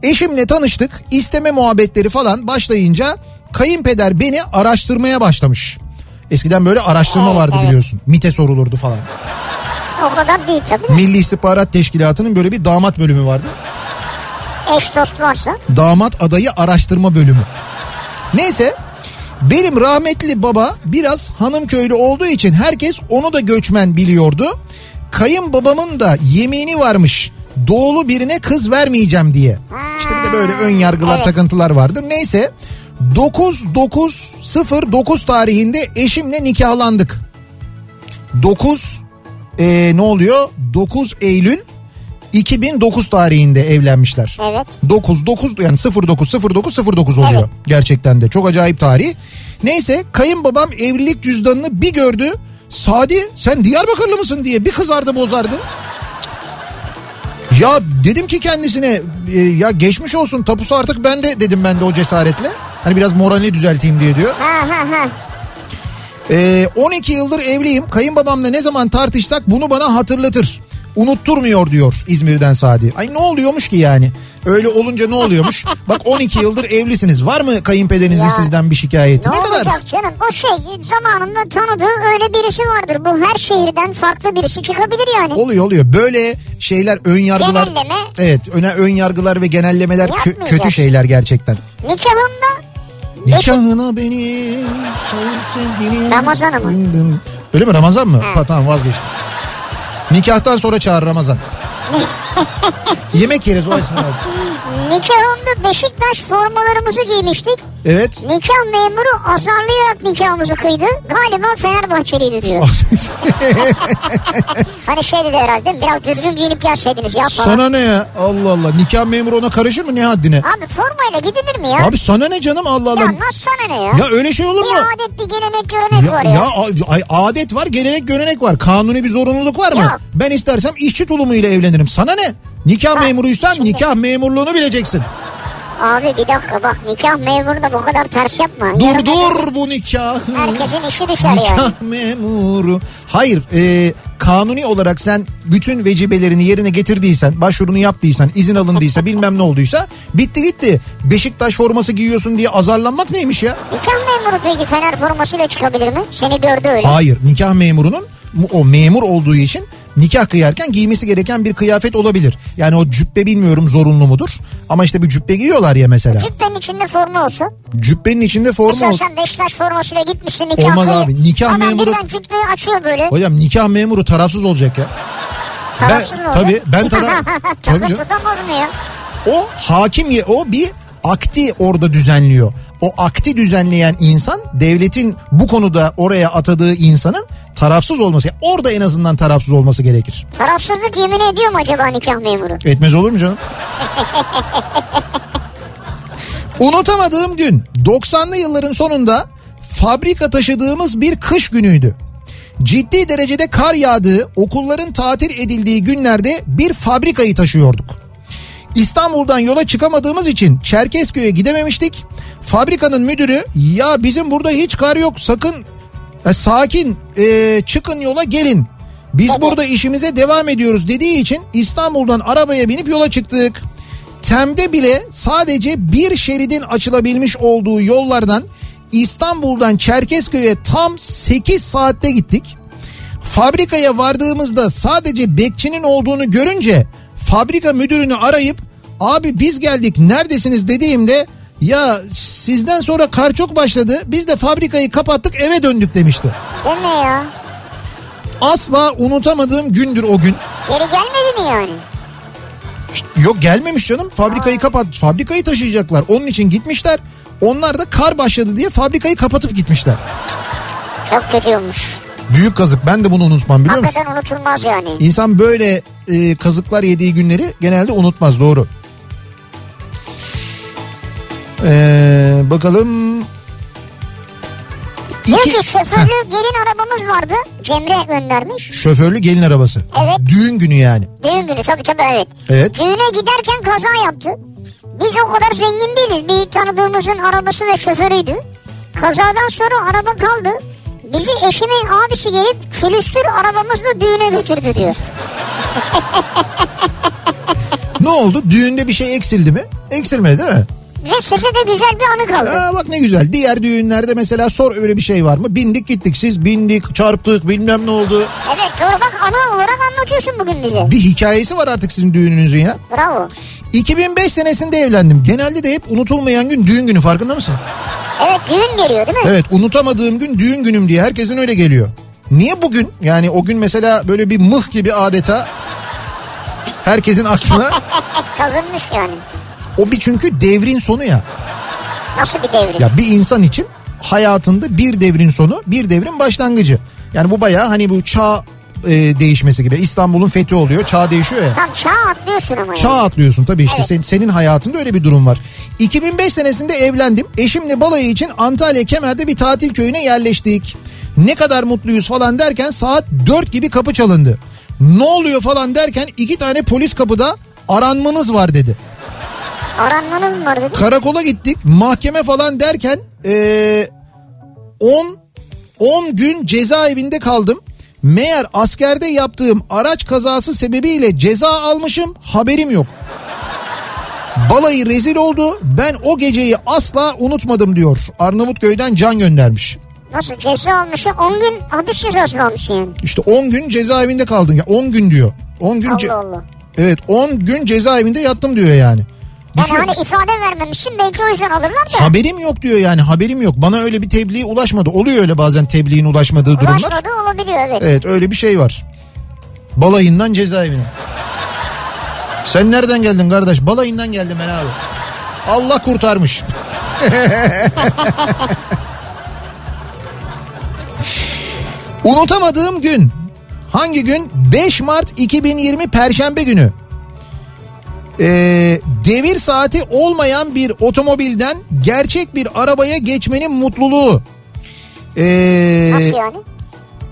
Eşimle tanıştık, isteme muhabbetleri falan başlayınca kayınpeder beni araştırmaya başlamış. Eskiden böyle araştırma Evet, vardı evet. biliyorsun. MIT'e sorulurdu falan. O kadar değil tabii. Milli İstihbarat Teşkilatı'nın böyle bir damat bölümü vardı. Eş dost varsa. damat adayı araştırma bölümü. Neyse benim rahmetli baba biraz hanım köylü olduğu için herkes onu da göçmen biliyordu. Kayınbabamın da yemini varmış. Doğulu birine kız vermeyeceğim diye. İşte bir de böyle ön yargılar, Evet. takıntılar vardır. Neyse 9909 tarihinde eşimle nikahlandık. 9 e, ne oluyor? 9 Eylül 2009 tarihinde evlenmişler. Evet. 9 9 yani 09 09 09 oluyor Evet. gerçekten de çok acayip tarih. Neyse kayınbabam evlilik cüzdanını bir gördü. Sadi sen Diyarbakırlı mısın diye bir kızardı bozardı. Ya dedim ki kendisine e, ya geçmiş olsun tapusu artık bende dedim ben de o cesaretle. Hani biraz moralini düzelteyim diye diyor. Ee, 12 yıldır evliyim. Kayınbabamla ne zaman tartışsak bunu bana hatırlatır. Unutturmuyor diyor İzmir'den Sadi. Ay ne oluyormuş ki yani? Öyle olunca ne oluyormuş? Bak 12 yıldır evlisiniz. Var mı kayınpederinizin Ya, sizden bir şikayeti? Ne, Ne, kadar? olacak canım? O şey zamanında tanıdığı öyle birisi vardır. Bu her şehirden farklı birisi çıkabilir yani. Oluyor oluyor. Böyle şeyler ön yargılar. Genelleme. Evet, öne ön yargılar ve genellemeler kö- kötü şeyler gerçekten. Nikahımda Nikahına beni. Ramazan'ı mı? Öyle mi Ramazan mı? Ha, tamam vazgeçtim. Nikahtan sonra çağır Ramazan. Yemek yeriz o açısından. nikahımda Beşiktaş formalarımızı giymiştik. Evet. Nikah memuru azarlayarak nikahımızı kıydı. Galiba Fenerbahçeliydi diyor. hani şey dedi herhalde biraz düzgün giyinip gelseydiniz ya falan. sana ne ya? Allah Allah. Nikah memuru ona karışır mı ne haddine? Abi formayla gidilir mi ya? Abi sana ne canım Allah Allah. ya nasıl sana ne ya? Ya öyle şey olur mu? Bir adet bir gelenek görenek Ya, var ya. ya adet var, gelenek, görenek var. Kanuni bir zorunluluk var mı? Yok. Ben istersem işçi tulumuyla evlenirim. Sana ne? Nikah Ha, memuruysan şimdi- nikah memurluğunu bileceksin. Abi bir dakika bak nikah memuru da bu kadar ters yapma. Dur dur bu nikah. gün Herkesin işi düşer Nikah yani. memuru. Hayır e, kanuni olarak sen bütün vecibelerini yerine getirdiysen, başvurunu yaptıysan, izin alındıysa bilmem ne olduysa bitti gitti. Beşiktaş forması giyiyorsun diye azarlanmak neymiş ya? Nikah memuru peki Fener formasıyla çıkabilir mi? Seni gördü öyle. Hayır nikah memurunun mu- o memur olduğu için nikah kıyarken giymesi gereken bir kıyafet olabilir. Yani o cübbe bilmiyorum zorunlu mudur ama işte bir cübbe giyiyorlar ya mesela. Cübbenin içinde forma olsa. Cübbenin içinde forma Mesela olsun. sen Beşiktaş formasıyla gitmişsin nikah Olmaz kıyı- abi, nikah Adam memuru- birden cübbeyi açıyor böyle. Hocam nikah memuru tarafsız olacak ya. Tarafsız ben- mı tabii, ben taraf- Tabii tutamaz mı ya? O hakim ye o bir akti orada düzenliyor. O akti düzenleyen insan devletin bu konuda oraya atadığı insanın tarafsız olması. Orada en azından tarafsız olması gerekir. Tarafsızlık yemin ediyor mu acaba nikah memuru? Etmez olur mu canım? Unutamadığım gün 90'lı yılların sonunda fabrika taşıdığımız bir kış günüydü. Ciddi derecede kar yağdığı, okulların tatil edildiği günlerde bir fabrikayı taşıyorduk. İstanbul'dan yola çıkamadığımız için Çerkezköy'e gidememiştik. Fabrikanın müdürü ya bizim burada hiç kar yok sakın e, sakin e, çıkın yola gelin. Biz burada işimize devam ediyoruz dediği için İstanbul'dan arabaya binip yola çıktık. Tem'de bile sadece bir şeridin açılabilmiş olduğu yollardan İstanbul'dan Çerkezköy'e tam 8 saatte gittik. Fabrikaya vardığımızda sadece bekçinin olduğunu görünce fabrika müdürünü arayıp abi biz geldik neredesiniz dediğimde ya sizden sonra kar çok başladı biz de fabrikayı kapattık eve döndük demişti. Deme ya. Asla unutamadığım gündür o gün. Geri gelmedi mi yani? Yok gelmemiş canım fabrikayı kapat fabrikayı taşıyacaklar onun için gitmişler. Onlar da kar başladı diye fabrikayı kapatıp gitmişler. Çok kötü olmuş. Büyük kazık ben de bunu unutmam biliyor musun? Hakikaten unutulmaz yani. İnsan böyle e, kazıklar yediği günleri genelde unutmaz doğru. Ee, bakalım. Diyor İki- ki şoförlü gelin arabamız vardı. Cemre göndermiş. Şoförlü gelin arabası. Evet. Düğün günü yani. Düğün günü tabii tabii evet. Evet. Düğüne giderken kaza yaptı. Biz o kadar zengin değiliz. Bir tanıdığımızın arabası ve şoförüydü. Kazadan sonra araba kaldı. Bizi eşimin abisi gelip külüstür arabamızla düğüne götürdü diyor. Ne oldu? Düğünde bir şey eksildi mi? Eksilmedi değil mi? Ve sese de güzel bir anı kaldı. Aa, bak ne güzel. Diğer düğünlerde mesela sor öyle bir şey var mı? Bindik gittik siz bindik çarptık bilmem ne oldu. Evet doğru bak ana olarak anlatıyorsun bugün bize. Bir hikayesi var artık sizin düğününüzün ya. Bravo. 2005 senesinde evlendim. Genelde de hep unutulmayan gün düğün günü farkında mısın? Evet düğün geliyor değil mi? Evet unutamadığım gün düğün günüm diye herkesin öyle geliyor. Niye bugün? Yani o gün mesela böyle bir mıh gibi adeta herkesin aklına Kazınmış yani. O bir çünkü devrin sonu ya. Nasıl bir devrim? Ya bir insan için hayatında bir devrin sonu bir devrin başlangıcı. Yani bu bayağı hani bu çağ e, değişmesi gibi. İstanbul'un fethi oluyor çağ değişiyor ya. Tam çağ atlıyorsun ama Çağ yani. atlıyorsun tabii işte Evet. senin, senin hayatında öyle bir durum var. 2005 senesinde evlendim. Eşimle balayı için Antalya Kemer'de bir tatil köyüne yerleştik. Ne kadar mutluyuz falan derken saat 4 gibi kapı çalındı. Ne oluyor falan derken iki tane polis kapıda aranmanız var dedi. Aranmanız mı var dedi? Karakola gittik mahkeme falan derken eee, 10 10 gün cezaevinde kaldım. Meğer askerde yaptığım araç kazası sebebiyle ceza almışım haberim yok. Balayı rezil oldu. Ben o geceyi asla unutmadım diyor. Arnavutköy'den Can göndermiş. Nasıl ceza almışsın 10 gün hapis cezası mı almışsın yani? İşte 10 gün cezaevinde kaldın. Ya 10 gün diyor. 10 gün Allah Allah. Evet 10 gün cezaevinde yattım diyor yani. Yani Düşün. hani ifade vermemişsin belki o yüzden alırlar da. Haberim yok diyor yani haberim yok. Bana öyle bir tebliğ ulaşmadı. Oluyor öyle bazen tebliğin ulaşmadığı durumlar. Ulaşmadığı olabiliyor evet. Evet öyle bir şey var. Balayından cezaevine. Sen nereden geldin kardeş? Balayından geldim ben abi. Allah kurtarmış. Unutamadığım gün. Hangi gün? 5 Mart 2020 Perşembe günü. Ee, devir saati olmayan bir otomobilden gerçek bir arabaya geçmenin mutluluğu. Ee, Nasıl yani?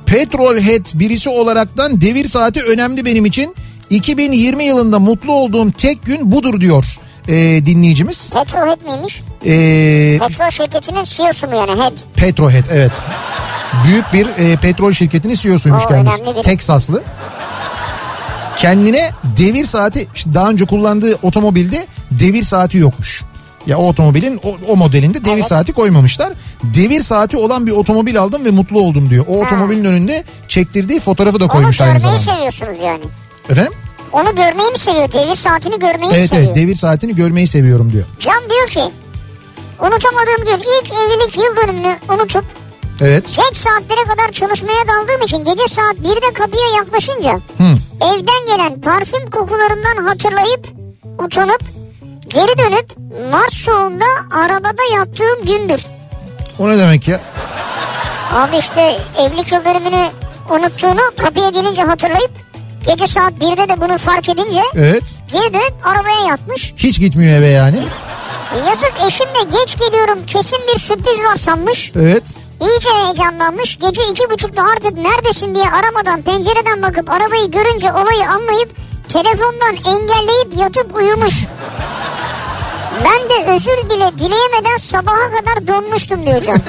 Petrolhead birisi olaraktan devir saati önemli benim için. 2020 yılında mutlu olduğum tek gün budur diyor e, dinleyicimiz. Petrohead miymiş? E, Petrol şirketinin CEO'su mu yani head? Petrohead evet. Büyük bir e, petrol şirketinin CEO'suymuş O kendisi. Teksaslı. Kendine devir saati işte daha önce kullandığı otomobilde devir saati yokmuş. Ya o otomobilin o, o modelinde devir Evet. saati koymamışlar. Devir saati olan bir otomobil aldım ve mutlu oldum diyor. O otomobilin önünde çektirdiği fotoğrafı da Onu koymuş aynı görmeyi zamanda. seviyorsunuz yani. Efendim? Onu görmeyi mi seviyor? Devir saatini görmeyi mi Evet seviyor? evet devir saatini görmeyi seviyorum diyor. Can diyor ki unutamadığım gün ilk evlilik yıl dönümünü unutup Evet. geç saatlere kadar çalışmaya daldığım için gece saat 1'de kapıya yaklaşınca Hı. evden gelen parfüm kokularından hatırlayıp utanıp geri dönüp Mart soğuğunda arabada yattığım gündür. O ne demek ya? Abi işte evlilik yıl dönümünü unuttuğunu kapıya gelince hatırlayıp gece saat 1'de de bunu fark edince Evet. geri dönüp arabaya yatmış. Hiç gitmiyor eve yani. Yazık eşim de geç geliyorum kesin bir sürpriz var sanmış. Evet. İyice heyecanlanmış. Gece iki buçukta artık neredesin diye aramadan pencereden bakıp arabayı görünce olayı anlayıp telefondan engelleyip yatıp uyumuş. Ben de özür bile dileyemeden sabaha kadar donmuştum diyor Can.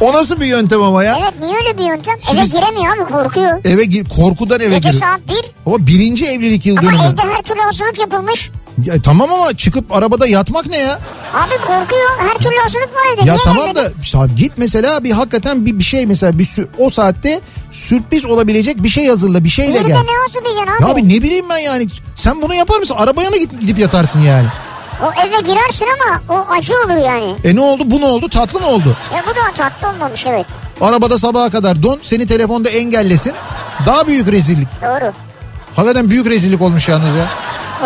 O nasıl bir yöntem ama ya? Evet niye öyle bir yöntem? Şimdi- Eve giremiyor abi korkuyor. Eve gir, korkudan eve Gece gir. saat bir Ama birinci evlilik yıl ama dönümü. evde her türlü hazırlık yapılmış. Ya, tamam ama çıkıp arabada yatmak ne ya? Abi korkuyor her türlü hazırlık var evde. Ya niye tamam gelmedin? da işte git mesela bir hakikaten bir, bir şey mesela bir sü- o saatte sürpriz olabilecek bir şey hazırla bir şeyle Bir gel. ne hazırlayacaksın abi? Ya abi ne bileyim ben yani sen bunu yapar mısın? Arabaya mı gidip, gidip yatarsın yani? O eve girersin ama o acı olur yani. E ne oldu bu ne oldu tatlı mı oldu? Ya bu da tatlı olmamış evet. Arabada sabaha kadar don seni telefonda engellesin. Daha büyük rezillik. Doğru. Hakikaten büyük rezillik olmuş yalnız ya.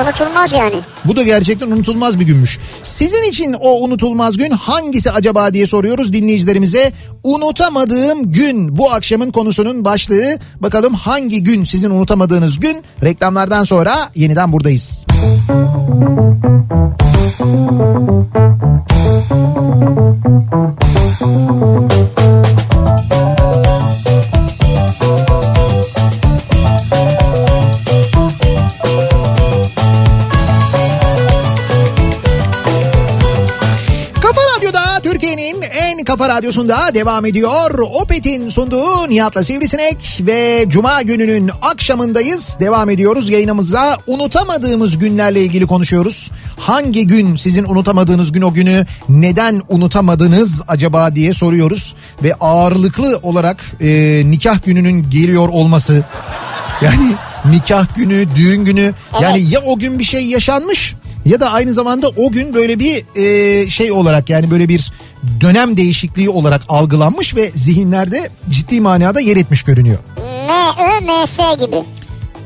Unutulmaz yani. Bu da gerçekten unutulmaz bir günmüş. Sizin için o unutulmaz gün hangisi acaba diye soruyoruz dinleyicilerimize. Unutamadığım gün bu akşamın konusunun başlığı. Bakalım hangi gün sizin unutamadığınız gün? Reklamlardan sonra yeniden buradayız. Kafa radyosunda devam ediyor. Opet'in sunduğu Nihat'la Sivrisinek ve Cuma gününün akşamındayız. Devam ediyoruz yayınımıza. Unutamadığımız günlerle ilgili konuşuyoruz. Hangi gün sizin unutamadığınız gün o günü neden unutamadınız acaba diye soruyoruz. Ve ağırlıklı olarak e, nikah gününün geliyor olması. Yani nikah günü, düğün günü yani ya o gün bir şey yaşanmış ya da aynı zamanda o gün böyle bir e, şey olarak yani böyle bir dönem değişikliği olarak algılanmış ve zihinlerde ciddi manada yer etmiş görünüyor. M, Ö, M, S gibi.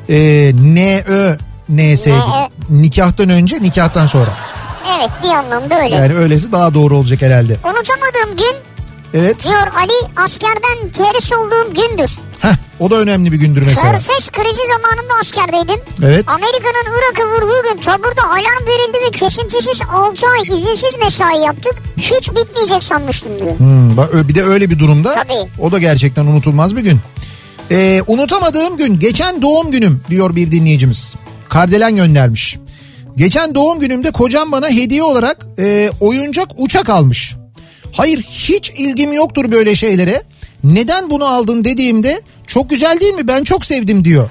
E, N, Ö, N, S gibi. Nikahtan önce nikahtan sonra. Evet bir anlamda öyle. Yani öylesi daha doğru olacak herhalde. Unutamadığım gün Evet. diyor Ali askerden terhis olduğum gündür. Heh, o da önemli bir gündür mesela. Körfez krizi zamanında askerdeydim. Evet. Amerika'nın Irak'ı vurduğu gün taburda alarm verildi ve kesintisiz 6 ay izinsiz mesai yaptık. Hiç bitmeyecek sanmıştım diyor. Hmm, bir de öyle bir durumda Tabii. o da gerçekten unutulmaz bir gün. Ee, unutamadığım gün geçen doğum günüm diyor bir dinleyicimiz. Kardelen göndermiş. Geçen doğum günümde kocam bana hediye olarak e, oyuncak uçak almış. Hayır hiç ilgim yoktur böyle şeylere. Neden bunu aldın dediğimde çok güzel değil mi ben çok sevdim diyor.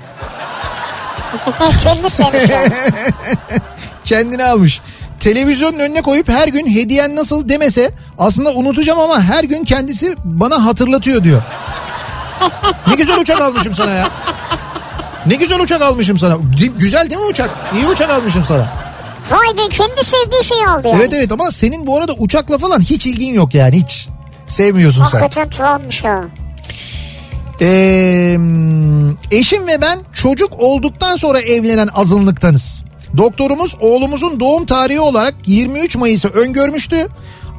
Kendi sevmiş yani. Kendine almış. Televizyonun önüne koyup her gün hediyen nasıl demese aslında unutacağım ama her gün kendisi bana hatırlatıyor diyor. Ne güzel uçak almışım sana ya. Ne güzel uçak almışım sana. Güzel değil mi uçak? İyi uçak almışım sana. Vay be kendi sevdiği şeyi aldı yani. Evet evet ama senin bu arada uçakla falan hiç ilgin yok yani hiç. Sevmiyorsun sen. Hakikaten tuhafmış ha. Ee, eşim ve ben çocuk olduktan sonra evlenen azınlıktanız. Doktorumuz oğlumuzun doğum tarihi olarak 23 Mayıs'ı öngörmüştü.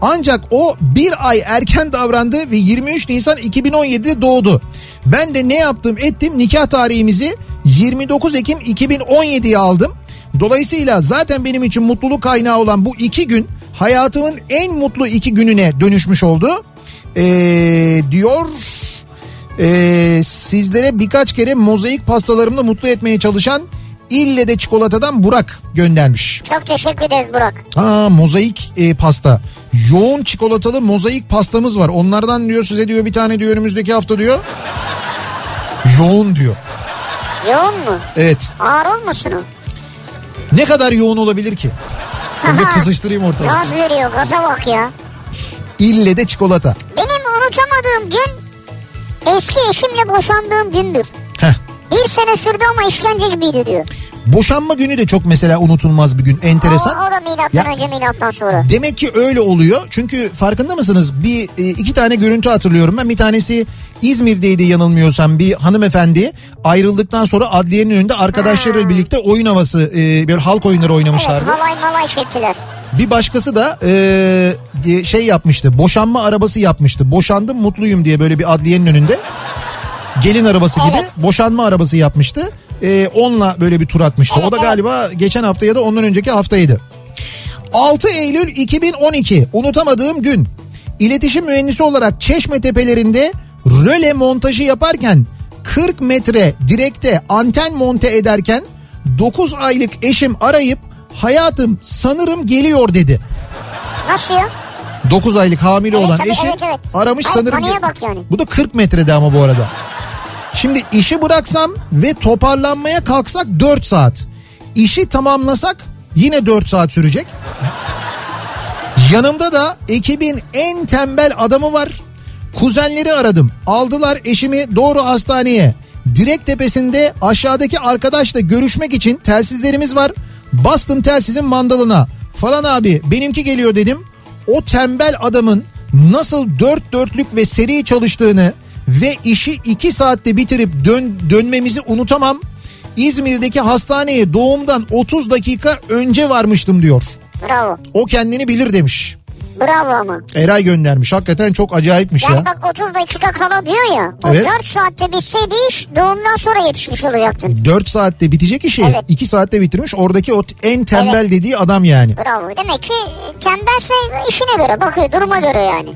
Ancak o bir ay erken davrandı ve 23 Nisan 2017'de doğdu. Ben de ne yaptım ettim nikah tarihimizi 29 Ekim 2017'ye aldım. Dolayısıyla zaten benim için mutluluk kaynağı olan bu iki gün hayatımın en mutlu iki gününe dönüşmüş oldu. Ee, diyor ee, sizlere birkaç kere mozaik pastalarımla mutlu etmeye çalışan İlle de çikolatadan Burak göndermiş. Çok teşekkür ederiz Burak. Ha mozaik e, pasta. Yoğun çikolatalı mozaik pastamız var. Onlardan diyor size diyor bir tane diyor önümüzdeki hafta diyor. Yoğun diyor. Yoğun mu? Evet. Ağır olmasın o? Ne kadar yoğun olabilir ki? Ben bir kızıştırayım ortalığı. Gaz veriyor gaza bak ya. İlle de çikolata. Benim unutamadığım gün eski eşimle boşandığım gündür. Heh. Bir sene sürdü ama işkence gibiydi diyor. Boşanma günü de çok mesela unutulmaz bir gün. Enteresan. O, o da milattan Ya- önce milattan sonra. Demek ki öyle oluyor. Çünkü farkında mısınız? Bir e, iki tane görüntü hatırlıyorum ben. Bir tanesi İzmir'deydi yanılmıyorsam bir hanımefendi ayrıldıktan sonra adliyenin önünde arkadaşlarıyla birlikte oyun havası e, bir halk oyunları Evet oynamışlardı. halay malay çektiler. Bir başkası da e, şey yapmıştı. Boşanma arabası yapmıştı. Boşandım mutluyum diye böyle bir adliyenin önünde. Gelin arabası gibi Evet. boşanma arabası yapmıştı. E, onunla böyle bir tur atmıştı. Evet, o da galiba geçen hafta ya da ondan önceki haftaydı. 6 Eylül 2012 unutamadığım gün. İletişim mühendisi olarak Çeşme tepelerinde röle montajı yaparken 40 metre direkte anten monte ederken 9 aylık eşim arayıp hayatım sanırım geliyor dedi. Nasıl ya? 9 aylık hamile Evet, olan tabii, eşi evet, evet. aramış Hayır, sanırım. bak yani. Bu da 40 metrede ama bu arada. Şimdi işi bıraksam ve toparlanmaya kalksak 4 saat. İşi tamamlasak yine 4 saat sürecek. Yanımda da ekibin en tembel adamı var. Kuzenleri aradım. Aldılar eşimi doğru hastaneye. Direk tepesinde aşağıdaki arkadaşla görüşmek için telsizlerimiz var. Bastım telsizin mandalına. Falan abi benimki geliyor dedim. O tembel adamın nasıl dört dörtlük ve seri çalıştığını ve işi iki saatte bitirip dön, dönmemizi unutamam. İzmir'deki hastaneye doğumdan 30 dakika önce varmıştım diyor. Bravo. O kendini bilir demiş. Bravo ama. Eray göndermiş. Hakikaten çok acayipmiş Yani ya. bak 30 dakika kala diyor ya. O Evet. 4 saatte bitseydi iş doğumdan sonra yetişmiş olacaktın. 4 saatte bitecek işi Evet. 2 saatte bitirmiş. Oradaki o en tembel dediği adam yani. Bravo. Demek ki tembelse işine göre bakıyor duruma göre yani.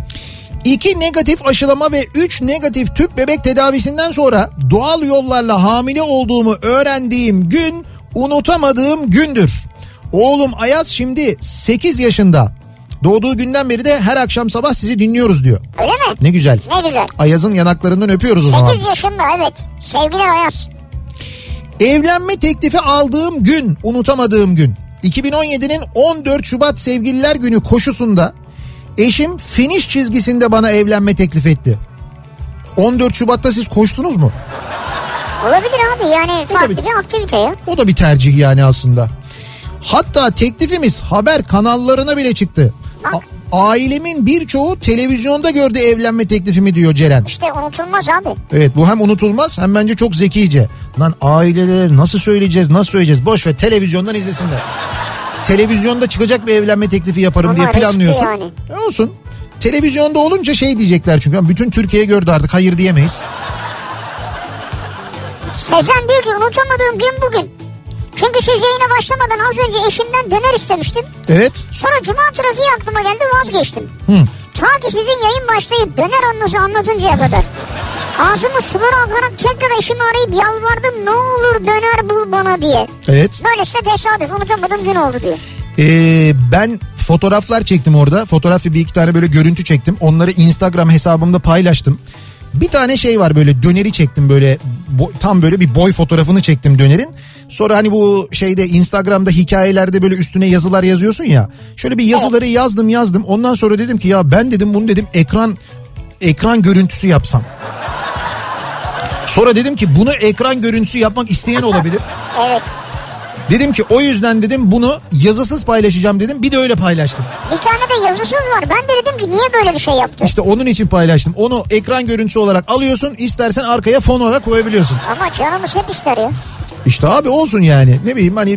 2 negatif aşılama ve 3 negatif tüp bebek tedavisinden sonra doğal yollarla hamile olduğumu öğrendiğim gün unutamadığım gündür. Oğlum Ayaz şimdi 8 yaşında. Doğduğu günden beri de her akşam sabah sizi dinliyoruz diyor. Öyle mi? Ne güzel. Ne güzel. Ayaz'ın yanaklarından öpüyoruz o zaman. 8 yaşında evet. Sevgiler Ayaz. Evlenme teklifi aldığım gün unutamadığım gün. 2017'nin 14 Şubat Sevgililer Günü koşusunda eşim finish çizgisinde bana evlenme teklif etti. 14 Şubat'ta siz koştunuz mu? Olabilir abi yani farklı bir- bir aktivite ya. O da bir tercih yani aslında. Hatta teklifimiz haber kanallarına bile çıktı. Ailemin birçoğu televizyonda gördü evlenme teklifimi diyor Ceren. İşte unutulmaz abi. Evet bu hem unutulmaz hem bence çok zekice. Lan ailelere nasıl söyleyeceğiz nasıl söyleyeceğiz boş ver televizyondan izlesinler. Televizyonda çıkacak bir evlenme teklifi yaparım Ama diye planlıyorsun. yani. E olsun. Televizyonda olunca şey diyecekler çünkü bütün Türkiye gördü artık hayır diyemeyiz. Sezen diyor ki unutamadığım gün bugün. Çünkü siz yayına başlamadan az önce eşimden döner istemiştim. Evet. Sonra cuma trafiği aklıma geldi vazgeçtim. Hı. Ta ki sizin yayın başlayıp döner anınızı anlatıncaya kadar. Ağzımı sulara akarak tekrar eşimi arayıp yalvardım ne olur döner bul bana diye. Evet. Böylesine tesadüf unutamadığım gün oldu diyor. Ee, ben fotoğraflar çektim orada. Fotoğraf bir iki tane böyle görüntü çektim. Onları Instagram hesabımda paylaştım. Bir tane şey var böyle döneri çektim böyle bo- tam böyle bir boy fotoğrafını çektim dönerin. Sonra hani bu şeyde Instagram'da hikayelerde böyle üstüne yazılar yazıyorsun ya. Şöyle bir yazıları yazdım yazdım. Ondan sonra dedim ki ya ben dedim bunu dedim ekran ekran görüntüsü yapsam. Sonra dedim ki bunu ekran görüntüsü yapmak isteyen olabilir. Evet. Dedim ki o yüzden dedim bunu yazısız paylaşacağım dedim. Bir de öyle paylaştım. Bir tane de yazısız var. Ben de dedim ki niye böyle bir şey yaptı? İşte onun için paylaştım. Onu ekran görüntüsü olarak alıyorsun. istersen arkaya fon olarak koyabiliyorsun. Ama canımız hep ister ya. İşte abi olsun yani. Ne bileyim hani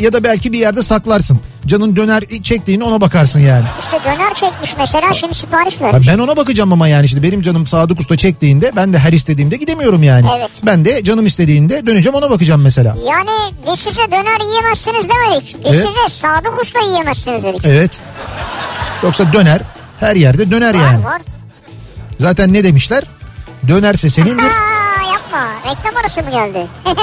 ya da belki bir yerde saklarsın. Canın döner çektiğini ona bakarsın yani. İşte döner çekmiş mesela şimdi sipariş vermiş. ben ona bakacağım ama yani şimdi benim canım Sadık Usta çektiğinde ben de her istediğimde gidemiyorum yani. Evet. Ben de canım istediğinde döneceğim ona bakacağım mesela. Yani biz size döner yiyemezsiniz demedik. Biz Evet. size sadık usta yiyemezsiniz dedik. Evet. Yoksa döner her yerde döner Var yani. var. Zaten ne demişler? Dönerse senindir. Reklam arası mı geldi?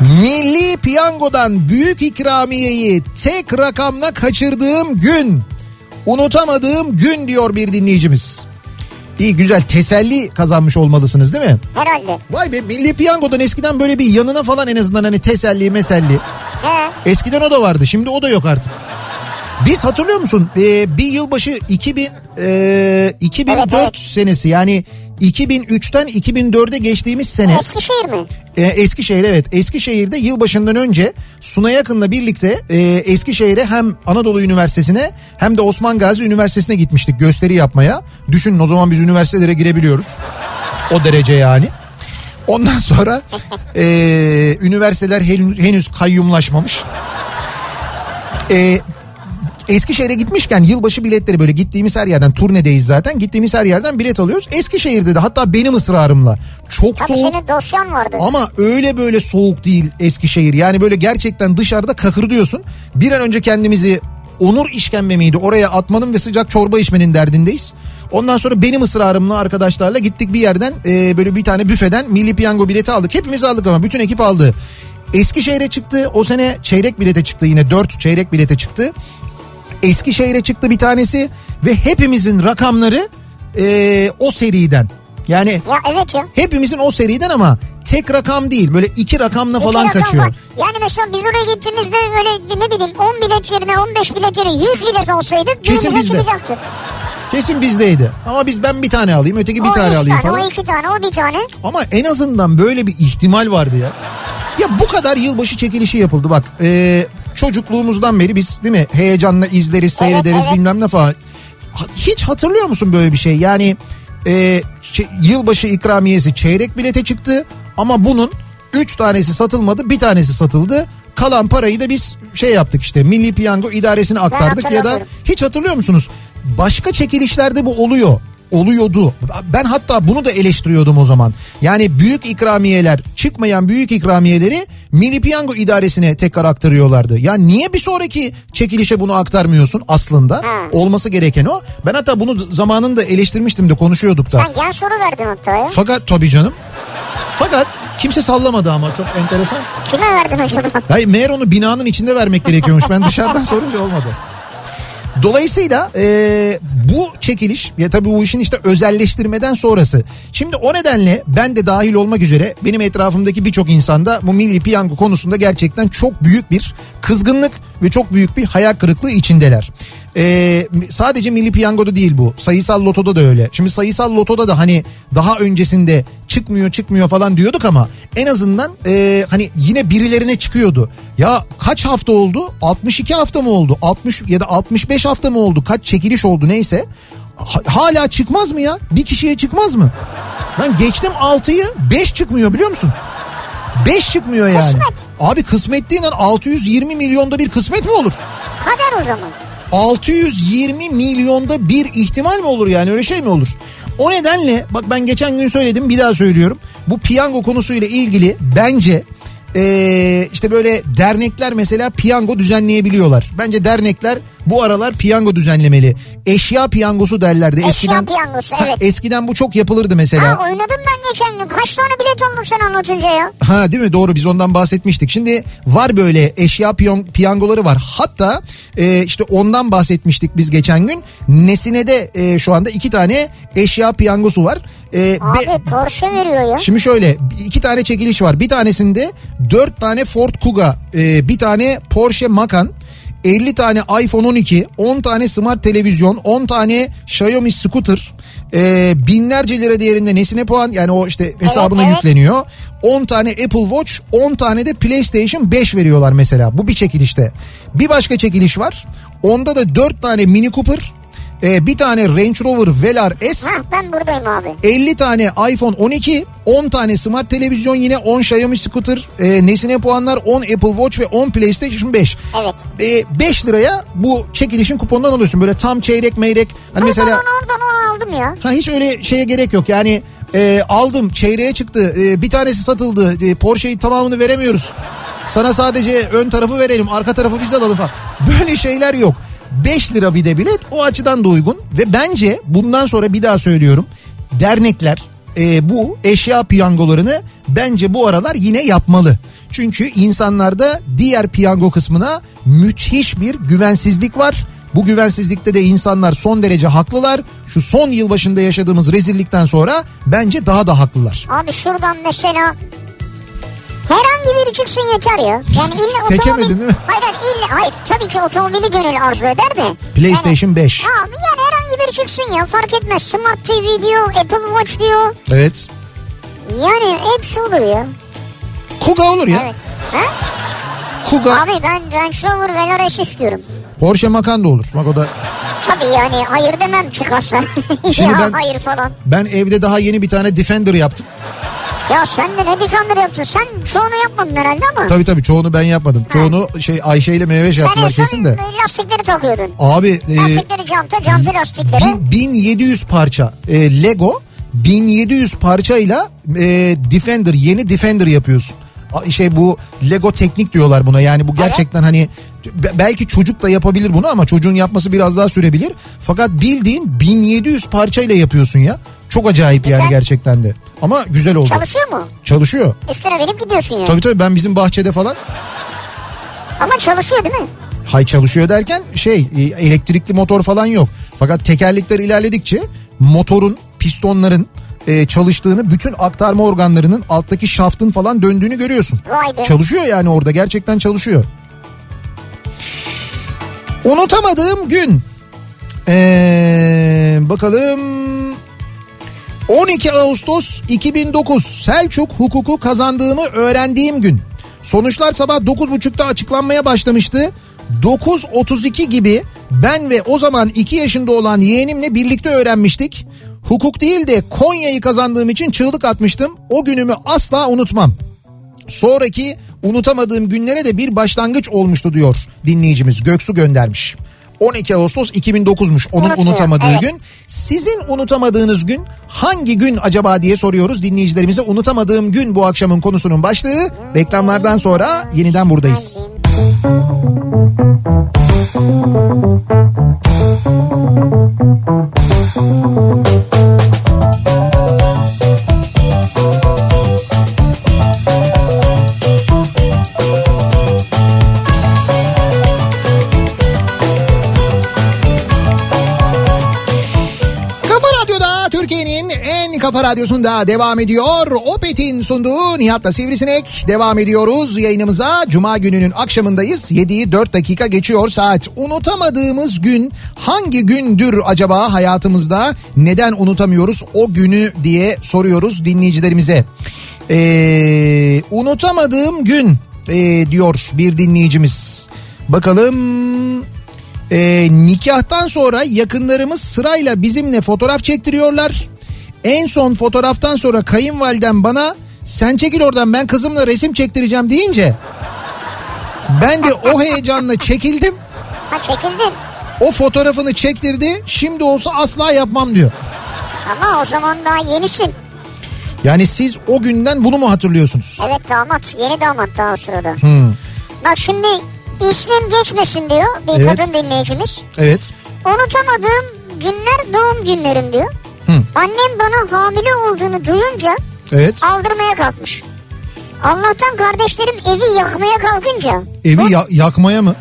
Milli piyangodan büyük ikramiyeyi tek rakamla kaçırdığım gün. Unutamadığım gün diyor bir dinleyicimiz. İyi güzel teselli kazanmış olmalısınız değil mi? Herhalde. Vay be milli piyangodan eskiden böyle bir yanına falan en azından hani teselli meselli. He. Eskiden o da vardı şimdi o da yok artık. Biz hatırlıyor musun Ee, bir yılbaşı 2000 e, 2004 Evet, evet. senesi yani 2003'ten 2004'e geçtiğimiz sene. Eskişehir mi? Ee, Eskişehir evet Eskişehir'de yılbaşından önce Suna Yakın'la birlikte e, Eskişehir'e hem Anadolu Üniversitesi'ne hem de Osman Gazi Üniversitesi'ne gitmiştik gösteri yapmaya. Düşünün o zaman biz üniversitelere girebiliyoruz. O derece yani. Ondan sonra e, üniversiteler henüz, henüz kayyumlaşmamış. E, Eskişehir'e gitmişken yılbaşı biletleri böyle gittiğimiz her yerden turnedeyiz zaten. Gittiğimiz her yerden bilet alıyoruz. Eskişehir'de de hatta benim ısrarımla çok Tabii soğuk senin dosyan vardı. ama öyle böyle soğuk değil Eskişehir. Yani böyle gerçekten dışarıda kakırdıyorsun. Bir an önce kendimizi onur işkembe miydi oraya atmanın ve sıcak çorba içmenin derdindeyiz. Ondan sonra benim ısrarımla arkadaşlarla gittik bir yerden e, böyle bir tane büfeden milli piyango bileti aldık. Hepimiz aldık ama bütün ekip aldı. Eskişehir'e çıktı o sene çeyrek bilete çıktı yine 4 çeyrek bilete çıktı. Eskişehir'e çıktı bir tanesi ve hepimizin rakamları e, o seriden. Yani Ya evet ya. hepimizin o seriden ama tek rakam değil böyle iki rakamla İki falan rakam kaçıyor. var. Yani mesela biz oraya gittiğimizde öyle ne bileyim 10 bilet yerine 15 bilet yerine 100 bilet olsaydık Kesin bizde. çıkacaktı. Kesin bizdeydi. Ama biz ben bir tane alayım öteki bir o tane alayım tane, falan. o iki tane, o bir tane. Ama en azından böyle bir ihtimal vardı ya. Ya bu kadar yılbaşı çekilişi yapıldı bak. E, çocukluğumuzdan beri biz değil mi heyecanla izleriz seyrederiz evet. bilmem ne falan. Hiç hatırlıyor musun böyle bir şey? Yani e, yılbaşı ikramiyesi çeyrek bilete çıktı ama bunun 3 tanesi satılmadı bir tanesi satıldı. Kalan parayı da biz şey yaptık işte Milli Piyango idaresine aktardık ya da hiç hatırlıyor musunuz? Başka çekilişlerde bu oluyor. Oluyordu. Ben hatta bunu da eleştiriyordum o zaman. Yani büyük ikramiyeler, çıkmayan büyük ikramiyeleri Milli Piyango idaresine tekrar aktarıyorlardı. Ya niye bir sonraki çekilişe bunu aktarmıyorsun aslında? Olması gereken o. Ben hatta bunu zamanında eleştirmiştim de konuşuyorduk da. Sen gel soru verdin hatta ya. Fakat tabii canım. Fakat kimse sallamadı ama çok enteresan. Kime verdin acaba? Hayır meğer onu binanın içinde vermek gerekiyormuş. Ben dışarıdan sorunca olmadı. Dolayısıyla e, bu çekiliş ya tabii bu işin işte özelleştirmeden sonrası. Şimdi o nedenle ben de dahil olmak üzere benim etrafımdaki birçok insanda bu milli piyango konusunda gerçekten çok büyük bir kızgınlık ve çok büyük bir hayal kırıklığı içindeler. E, sadece milli piyangoda değil bu sayısal lotoda da öyle. Şimdi sayısal lotoda da hani daha öncesinde çıkmıyor çıkmıyor falan diyorduk ama en azından e, hani yine birilerine çıkıyordu. Ya kaç hafta oldu? 62 hafta mı oldu? 60 ya da 65 hafta mı oldu? Kaç çekiliş oldu neyse. Ha- hala çıkmaz mı ya? Bir kişiye çıkmaz mı? Ben geçtim 6'yı 5 çıkmıyor biliyor musun? 5 çıkmıyor yani. Kısmet. Abi kısmet değil lan 620 milyonda bir kısmet mi olur? Kader o zaman. 620 milyonda bir ihtimal mi olur yani öyle şey mi olur? O nedenle bak ben geçen gün söyledim bir daha söylüyorum. Bu piyango konusuyla ilgili bence ee, işte böyle dernekler mesela piyango düzenleyebiliyorlar. Bence dernekler bu aralar piyango düzenlemeli. Eşya piyangosu derlerdi. Eşya eskiden, piyangosu, Ha, evet. eskiden bu çok yapılırdı mesela. Ha oynadım ben geçen gün. Kaç tane bilet aldım sen anlatınca ya. Ha değil mi doğru biz ondan bahsetmiştik. Şimdi var böyle eşya piyon, piyangoları var. Hatta e, işte ondan bahsetmiştik biz geçen gün. Nesine'de e, şu anda iki tane eşya piyangosu var. E, Abi be- Porsche veriyor ya. Şimdi şöyle iki tane çekiliş var. Bir tanesinde dört tane Ford Kuga, e, bir tane Porsche Macan, 50 tane iPhone 12, 10 tane smart televizyon, 10 tane Xiaomi scooter, e, binlerce lira değerinde nesine puan yani o işte hesabına evet. yükleniyor. 10 tane Apple Watch, 10 tane de PlayStation 5 veriyorlar mesela. Bu bir çekilişte. Bir başka çekiliş var. Onda da 4 tane Mini Cooper, e, bir tane Range Rover Velar S, Ha ben buradayım abi. 50 tane iPhone 12, 10 tane smart televizyon yine 10 Xiaomi scooter, e, nesine puanlar 10 Apple Watch ve 10 PlayStation 5. Evet. E, 5 liraya bu çekilişin kuponundan alıyorsun. Böyle tam çeyrek meyrek. Hani Mesela... Oradan oradan aldım ya. ha, hiç öyle şeye gerek yok. Yani e, aldım çeyreğe çıktı e, bir tanesi satıldı e, Porsche'yi tamamını veremiyoruz. Sana sadece ön tarafı verelim arka tarafı biz alalım falan. Böyle şeyler yok. 5 lira bir bilet o açıdan da uygun ve bence bundan sonra bir daha söylüyorum dernekler e, bu eşya piyangolarını bence bu aralar yine yapmalı. Çünkü insanlarda diğer piyango kısmına müthiş bir güvensizlik var. Bu güvensizlikte de insanlar son derece haklılar. Şu son yılbaşında yaşadığımız rezillikten sonra bence daha da haklılar. Abi şuradan mesela herhangi biri çıksın yeter ya. Yani illa Seçemedin otomobil... değil mi? Hayır hayır, illa, hayır tabii ki otomobili gönül arzu eder de. PlayStation yani, 5. Abi yani herhangi biri çıksın ya fark etmez. Smart TV diyor, Apple Watch diyor. Evet. Yani hepsi olur ya. Kuga olur ya. Evet. Ha? Kuga. Abi ben Range Rover Velar S istiyorum. Porsche Macan da olur. Bak o da Tabii yani hayır demem çıkarsa. Şimdi ya ben- hayır falan. ben evde daha yeni bir tane Defender yaptım. Ya sen de ne Defender yaptın? Sen çoğunu yapmadın herhalde ama. Tabii tabii çoğunu ben yapmadım. Çoğunu şey Ayşe ile Meyve Sen en yaptılar son kesin de. lastikleri takıyordun. Abi e, Lastikleri canta, canta lastikleri. bin- 1700 parça e, Lego 1700 parçayla e, Defender yeni Defender yapıyorsun. Şey bu Lego teknik diyorlar buna yani bu gerçekten hani be- belki çocuk da yapabilir bunu ama çocuğun yapması biraz daha sürebilir. Fakat bildiğin 1700 parçayla yapıyorsun ya. Çok acayip yani Güzel. gerçekten de. Ama güzel oldu. Çalışıyor mu? Çalışıyor. Üstüne binip gidiyorsun yani. Tabii tabii ben bizim bahçede falan Ama çalışıyor değil mi? hay çalışıyor derken şey e, elektrikli motor falan yok. Fakat tekerlekler ilerledikçe motorun pistonların e, çalıştığını bütün aktarma organlarının alttaki şaftın falan döndüğünü görüyorsun. Vay be. Çalışıyor yani orada gerçekten çalışıyor. Unutamadığım gün. Ee, bakalım 12 Ağustos 2009 Selçuk hukuku kazandığımı öğrendiğim gün. Sonuçlar sabah 9.30'da açıklanmaya başlamıştı. 9.32 gibi ben ve o zaman 2 yaşında olan yeğenimle birlikte öğrenmiştik. Hukuk değil de Konya'yı kazandığım için çığlık atmıştım. O günümü asla unutmam. Sonraki unutamadığım günlere de bir başlangıç olmuştu diyor dinleyicimiz Göksu göndermiş. 12 Ağustos 2009'muş onun Unutmuyor, unutamadığı evet. gün. Sizin unutamadığınız gün hangi gün acaba diye soruyoruz dinleyicilerimize. Unutamadığım gün bu akşamın konusunun başlığı. Reklamlardan sonra yeniden buradayız. Kafa kafa radyosunda devam ediyor. Opet'in sunduğu Nihat'la Sivrisinek devam ediyoruz yayınımıza. Cuma gününün akşamındayız. 7'yi 4 dakika geçiyor saat. Unutamadığımız gün hangi gündür acaba hayatımızda? Neden unutamıyoruz o günü diye soruyoruz dinleyicilerimize. Ee, unutamadığım gün ee, diyor bir dinleyicimiz. Bakalım ee, nikahtan sonra yakınlarımız sırayla bizimle fotoğraf çektiriyorlar. En son fotoğraftan sonra kayınvalidem bana sen çekil oradan ben kızımla resim çektireceğim deyince ben de o heyecanla çekildim. Ha çekildin. O fotoğrafını çektirdi. Şimdi olsa asla yapmam diyor. Ama o zaman daha yenisin. Yani siz o günden bunu mu hatırlıyorsunuz? Evet damat. Yeni damat daha o sırada. Hmm, Bak şimdi ismim geçmesin diyor bir Evet. kadın dinleyicimiz. evet. Unutamadığım günler doğum günlerim diyor. Annem bana hamile olduğunu duyunca Evet. aldırmaya kalkmış. Allah'tan kardeşlerim evi yakmaya kalkınca Evi ya- yakmaya mı?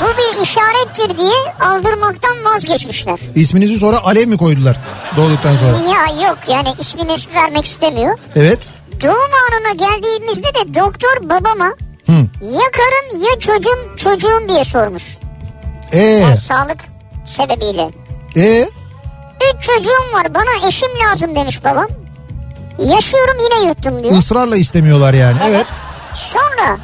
bu bir işarettir diye aldırmaktan vazgeçmişler. İsminizi sonra alev mi koydular doğduktan sonra? Ya yok yani ismini vermek istemiyor. Evet. Doğum anına geldiğimizde de doktor babama Hı. ya karın ya çocuğun çocuğun diye sormuş. Ee, Yani sağlık sebebiyle. ee, Üç çocuğum var bana eşim lazım demiş babam. Yaşıyorum yine yuttum diyor. ısrarla istemiyorlar yani. Evet. Sonra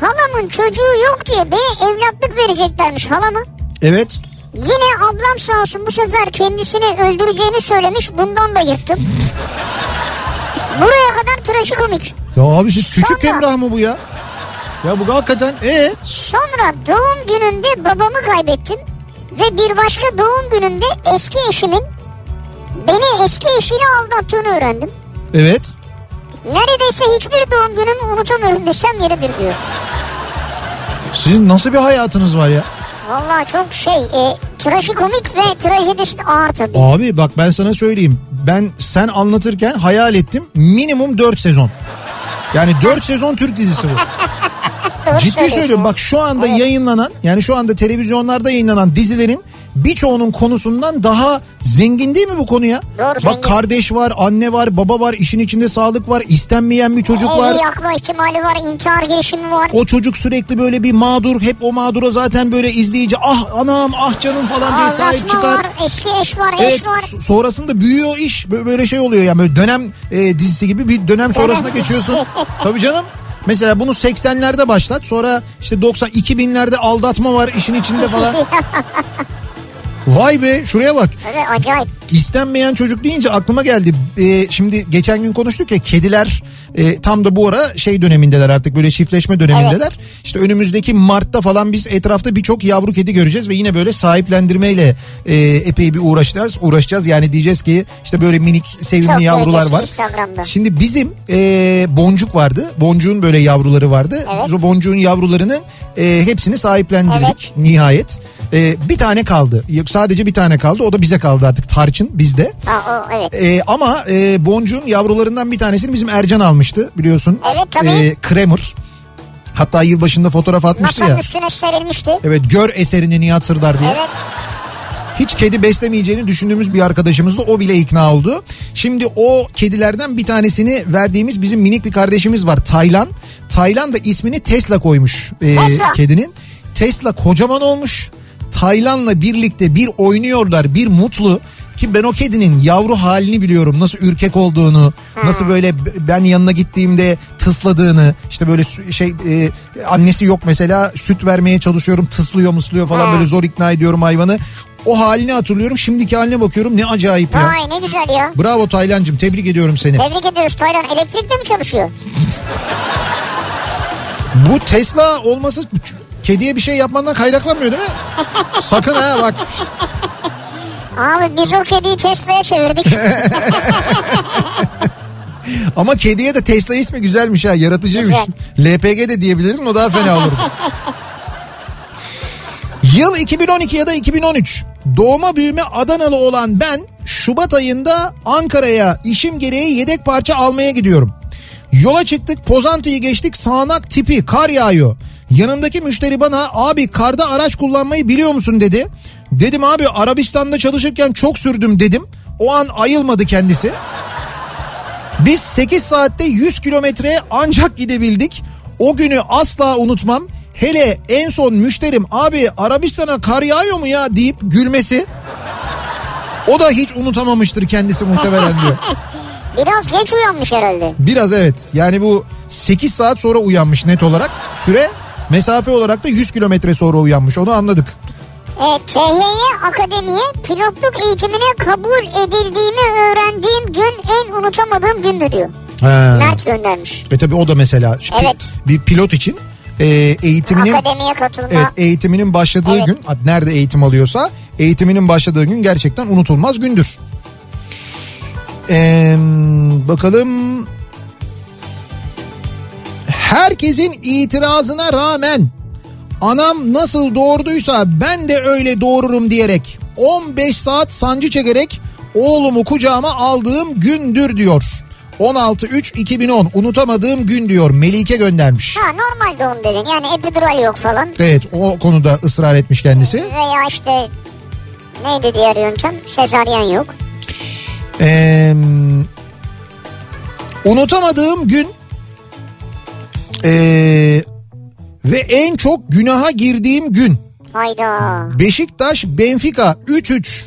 halamın çocuğu yok diye bana evlatlık vereceklermiş halama. Evet. Yine ablam sağ olsun bu sefer kendisini öldüreceğini söylemiş bundan da yırttım. Buraya kadar trajikomik. Ya abi siz küçük Sonra- Emrah mı bu ya? Ya bu hakikaten ee Sonra doğum gününde babamı kaybettim. Ve bir başka doğum gününde eski eşimin beni eski eşiyle aldattığını öğrendim. evet. Neredeyse hiçbir doğum günümü unutamıyorum desem yeridir diyor. Sizin nasıl bir hayatınız var ya? Vallahi çok şey e, trajikomik ve trajedisi ağır tabii. Abi bak ben sana söyleyeyim. Ben sen anlatırken hayal ettim minimum 4 sezon. Yani 4 sezon Türk dizisi bu. Ciddi söylüyorum bak şu anda Evet. yayınlanan yani şu anda televizyonlarda yayınlanan dizilerin birçoğunun konusundan daha zengin değil mi bu konu ya? Doğru, bak zengin. kardeş var, anne var, baba var, işin içinde sağlık var, istenmeyen bir çocuk Evi var. yakma ihtimali var, intihar girişimi var. O çocuk sürekli böyle bir mağdur hep o mağdura zaten böyle izleyici ah anam ah canım falan diye sahip çıkar. var, eski eş var, Evet eş var. sonrasında büyüyor iş Bö- böyle şey oluyor yani böyle dönem e, dizisi gibi bir dönem sonrasına geçiyorsun. Tabii canım. Mesela bunu 80'lerde başlat sonra işte 90 2000'lerde aldatma var işin içinde falan. Vay be şuraya bak. Evet acayip. İstenmeyen çocuk deyince aklıma geldi. Ee, şimdi geçen gün konuştuk ya kediler e, tam da bu ara şey dönemindeler artık böyle çiftleşme dönemindeler. İşte önümüzdeki Mart'ta falan biz etrafta birçok yavru kedi göreceğiz ve yine böyle sahiplendirmeyle e, epey bir uğraşacağız. Uğraşacağız yani diyeceğiz ki işte böyle minik sevimli Çok yavrular var. Şimdi bizim e, boncuk vardı. Boncuğun böyle yavruları vardı. Evet. Biz o boncuğun yavrularının e, hepsini sahiplendirdik Evet. nihayet. E, bir tane kaldı. Yok sadece bir tane kaldı. O da bize kaldı artık. Tarçın bizde. Ha, o, evet. E, ama e, boncuğun yavrularından bir tanesini bizim Ercan almıştı biliyorsun. Evet, tabii. E, Kramer. Hatta yılbaşında fotoğraf atmıştı Masanın ya. üstüne serilmişti. Evet gör eserini Nihat Sırdar diye. Evet. Hiç kedi beslemeyeceğini düşündüğümüz bir arkadaşımızdı. O bile ikna oldu. Şimdi o kedilerden bir tanesini verdiğimiz bizim minik bir kardeşimiz var. Taylan. Taylan da ismini Tesla koymuş e, Tesla. kedinin. Tesla kocaman olmuş. Taylan'la birlikte bir oynuyorlar bir mutlu. Ki ben o kedinin yavru halini biliyorum. Nasıl ürkek olduğunu, nasıl böyle b- ben yanına gittiğimde tısladığını, işte böyle şey e, annesi yok mesela süt vermeye çalışıyorum, tıslıyor musluyor falan Ha. böyle zor ikna ediyorum hayvanı. O halini hatırlıyorum. Şimdiki haline bakıyorum. Ne acayip ya. Vay ne güzel ya. Bravo Taylancığım. Tebrik ediyorum seni. Tebrik ediyoruz Taylan. Elektrikle mi çalışıyor? Bu Tesla olması kediye bir şey yapmandan kaynaklanmıyor değil mi? Sakın ha bak. Abi biz o kediyi Tesla'ya çevirdik. Ama kediye de Tesla ismi güzelmiş ha. Yaratıcıymış. LPG de diyebilirim o daha fena olur. Yıl 2012 ya da 2013. Doğma büyüme Adanalı olan ben Şubat ayında Ankara'ya işim gereği yedek parça almaya gidiyorum. Yola çıktık Pozantı'yı geçtik sağanak tipi kar yağıyor. Yanımdaki müşteri bana abi karda araç kullanmayı biliyor musun dedi. Dedim abi Arabistan'da çalışırken çok sürdüm dedim. O an ayılmadı kendisi. Biz 8 saatte 100 kilometre ancak gidebildik. O günü asla unutmam. Hele en son müşterim abi Arabistan'a kar yağıyor mu ya deyip gülmesi. O da hiç unutamamıştır kendisi muhtemelen diyor. Biraz geç uyanmış herhalde. Biraz evet yani bu 8 saat sonra uyanmış net olarak. Süre mesafe olarak da 100 kilometre sonra uyanmış onu anladık. Evet, THY Akademi'ye pilotluk eğitimine kabul edildiğimi öğrendiğim gün en unutamadığım gündü diyor. Ha. Mert göndermiş. E tabi o da mesela Evet. bir pilot için e, eğitiminin Akademiye katılma. Evet eğitiminin başladığı Evet. gün nerede eğitim alıyorsa eğitiminin başladığı gün gerçekten unutulmaz gündür. Ee, bakalım herkesin itirazına rağmen anam nasıl doğurduysa ben de öyle doğururum diyerek 15 saat sancı çekerek oğlumu kucağıma aldığım gündür diyor. 16-3-2010 unutamadığım gün diyor Melike göndermiş. Ha normal doğum dedin yani epidural yok falan. Evet o konuda ısrar etmiş kendisi. Veya işte neydi diğer yöntem? Sezaryen yok. Ee, unutamadığım gün ee, ve en çok günaha girdiğim gün Hayda. Beşiktaş Benfica 3-3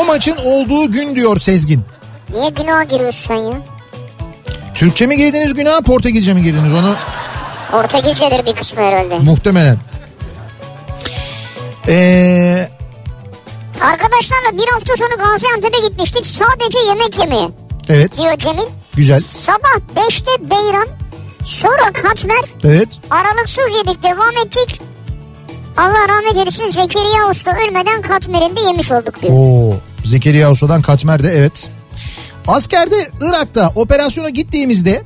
o maçın olduğu gün diyor Sezgin. Niye günaha giriyorsun sen ya? Türkçe mi girdiniz günaha Portekizce mi girdiniz onu Portekizcedir bir kısmı herhalde. muhtemelen. Ee, Arkadaşlarla bir hafta sonra Gaziantep'e gitmiştik sadece yemek yemeye evet diyor Cemil. güzel Sabah 5'te Beyran sonra Katmer evet aralıksız yedik devam ettik. Allah rahmet eylesin Zekeriya Usta ölmeden Katmer'in de yemiş olduk diyor. Oo, Zekeriya Usta'dan Katmer'de evet. Askerde Irak'ta operasyona gittiğimizde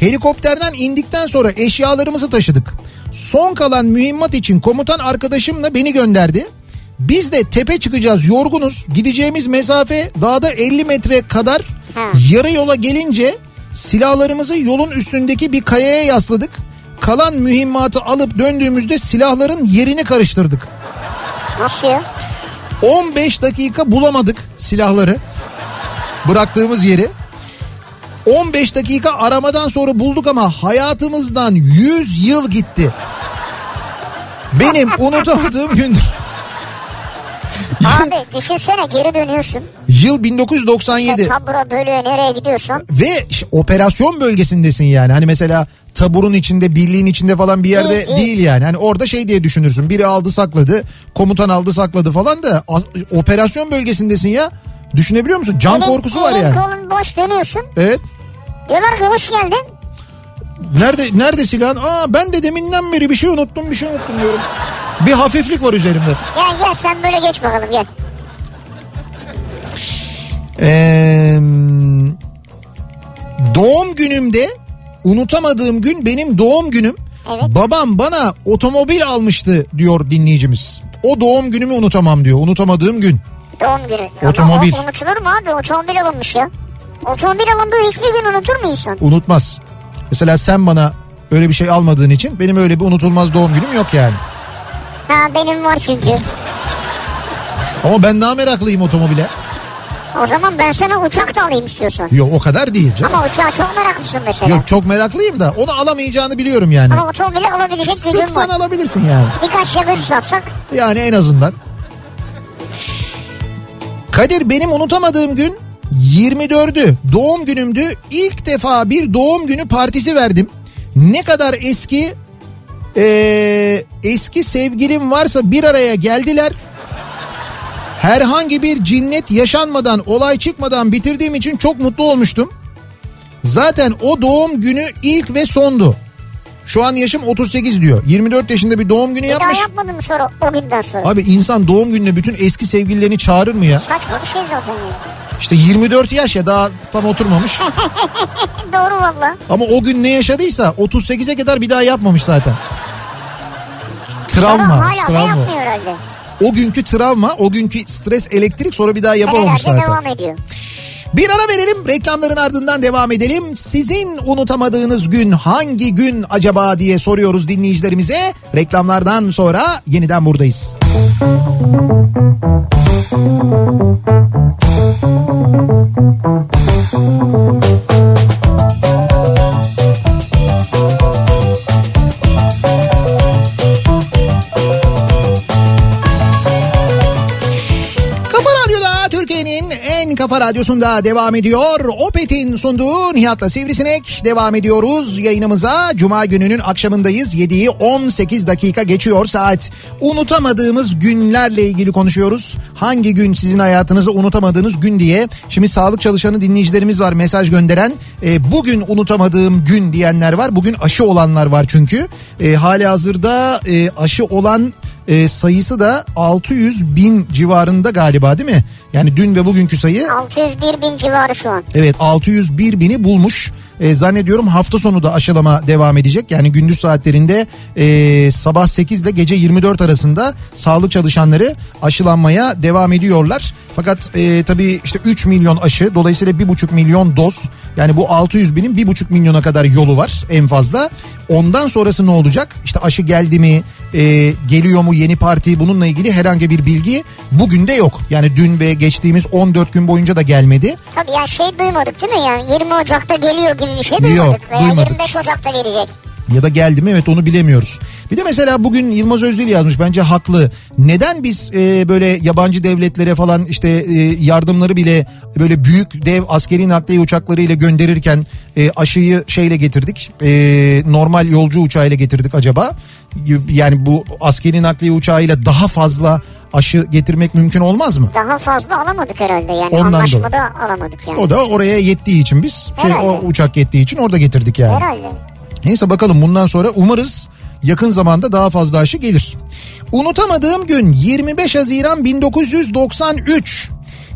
helikopterden indikten sonra eşyalarımızı taşıdık. Son kalan mühimmat için komutan arkadaşımla beni gönderdi. Biz de tepe çıkacağız yorgunuz. Gideceğimiz mesafe dağda 50 metre kadar. Ha. Yarı yola gelince silahlarımızı yolun üstündeki bir kayaya yasladık. Kalan mühimmatı alıp döndüğümüzde silahların yerini karıştırdık. Nasıl ya? 15 dakika bulamadık silahları. Bıraktığımız yeri. 15 dakika aramadan sonra bulduk ama hayatımızdan 100 yıl gitti. Benim unutamadığım gündür. Abi düşünsene geri dönüyorsun. Yıl 1997. İşte tabura bölüyor nereye gidiyorsun? Ve ş- operasyon bölgesindesin yani. Hani mesela taburun içinde, birliğin içinde falan bir yerde Değil, değil, değil. yani. Hani orada şey diye düşünürsün. Biri aldı sakladı, komutan aldı sakladı falan da as- operasyon bölgesindesin ya. Düşünebiliyor musun? Can Elin- korkusu var elin yani. kolun boş dönüyorsun. Evet. Diyorlar ki hoş geldin. Nerede nerede silahın? Aa ben de deminden beri bir şey unuttum, bir şey unuttum diyorum. Bir hafiflik var üzerimde. Gel gel sen böyle geç bakalım gel. Ee, doğum günümde unutamadığım gün benim doğum günüm. Evet. Babam bana otomobil almıştı diyor dinleyicimiz. O doğum günümü unutamam diyor. Unutamadığım gün. Doğum günü. Otomobil. Ama unutulur mu abi? Otomobil alınmış ya. Otomobil alındığı hiçbir gün unutur mu insan? Unutmaz. Mesela sen bana öyle bir şey almadığın için benim öyle bir unutulmaz doğum günüm yok yani. Ha benim var çünkü. Ama ben daha meraklıyım otomobile. O zaman ben sana uçak da alayım istiyorsan. Yok o kadar değil canım. Ama uçağa çok meraklısın mesela. Yok çok meraklıyım da onu alamayacağını biliyorum yani. Ama otomobili alabilecek gücün Sıksan var. alabilirsin yani. Birkaç yakıt satsak. Yani en azından. Kadir benim unutamadığım gün 24'ü doğum günümdü. İlk defa bir doğum günü partisi verdim. Ne kadar eski eee, eski sevgilim varsa bir araya geldiler. Herhangi bir cinnet yaşanmadan, olay çıkmadan bitirdiğim için çok mutlu olmuştum. Zaten o doğum günü ilk ve sondu. Şu an yaşım 38 diyor. 24 yaşında bir doğum günü Bir daha yapmış. yapmadın mı sonra o günden sonra? Abi insan doğum gününe bütün eski sevgililerini çağırır mı ya? Saçma bir şey zaten ya. İşte 24 yaş ya daha tam oturmamış. Doğru valla. Ama o gün ne yaşadıysa 38'e kadar bir daha yapmamış zaten. Travma. Sonra hala da travma. yapmıyor herhalde. O günkü travma, o günkü stres elektrik sonra bir daha yapamamış Senelerde zaten. devam ediyor. Bir ara verelim reklamların ardından devam edelim. Sizin unutamadığınız gün hangi gün acaba diye soruyoruz dinleyicilerimize. Reklamlardan sonra yeniden buradayız. Kafa kafa radyosunda devam ediyor. Opet'in sunduğu Nihat'la Sivrisinek devam ediyoruz yayınımıza. Cuma gününün akşamındayız. 7'yi 18 dakika geçiyor saat. Unutamadığımız günlerle ilgili konuşuyoruz. Hangi gün sizin hayatınızda unutamadığınız gün diye. Şimdi sağlık çalışanı dinleyicilerimiz var mesaj gönderen. E, bugün unutamadığım gün diyenler var. Bugün aşı olanlar var çünkü. E, hali hazırda e, aşı olan e, sayısı da 600 bin civarında galiba değil mi? Yani dün ve bugünkü sayı 601 bin civarı şu an. evet 601 bini bulmuş. E, zannediyorum hafta sonu da aşılama devam edecek. Yani gündüz saatlerinde e, sabah 8 ile gece 24 arasında sağlık çalışanları aşılanmaya devam ediyorlar. Fakat e, tabii işte 3 milyon aşı dolayısıyla 1,5 milyon doz yani bu 600 binin 1,5 milyona kadar yolu var en fazla. Ondan sonrası ne olacak? İşte aşı geldi mi? E, geliyor mu yeni parti bununla ilgili herhangi bir bilgi bugün de yok. Yani dün ve geçtiğimiz 14 gün boyunca da gelmedi. Tabii ya şey duymadık değil mi yani 20 Ocak'ta geliyor gibi bir şey Yok, duymadık. Veya duymadık. 25 Ocak'ta gelecek. Ya da geldi mi evet onu bilemiyoruz. Bir de mesela bugün Yılmaz Özdil yazmış bence haklı. Neden biz e, böyle yabancı devletlere falan işte e, yardımları bile böyle büyük dev askeri nakliye uçaklarıyla gönderirken e, aşıyı şeyle getirdik. E, normal yolcu uçağıyla getirdik acaba? Yani bu askeri nakliye uçağıyla daha fazla aşı getirmek mümkün olmaz mı? Daha fazla alamadık herhalde yani Ondan anlaşmada alamadık yani. O da oraya yettiği için biz şey o uçak yettiği için orada getirdik yani. Herhalde. Neyse bakalım bundan sonra umarız yakın zamanda daha fazla aşı gelir. Unutamadığım gün 25 Haziran 1993.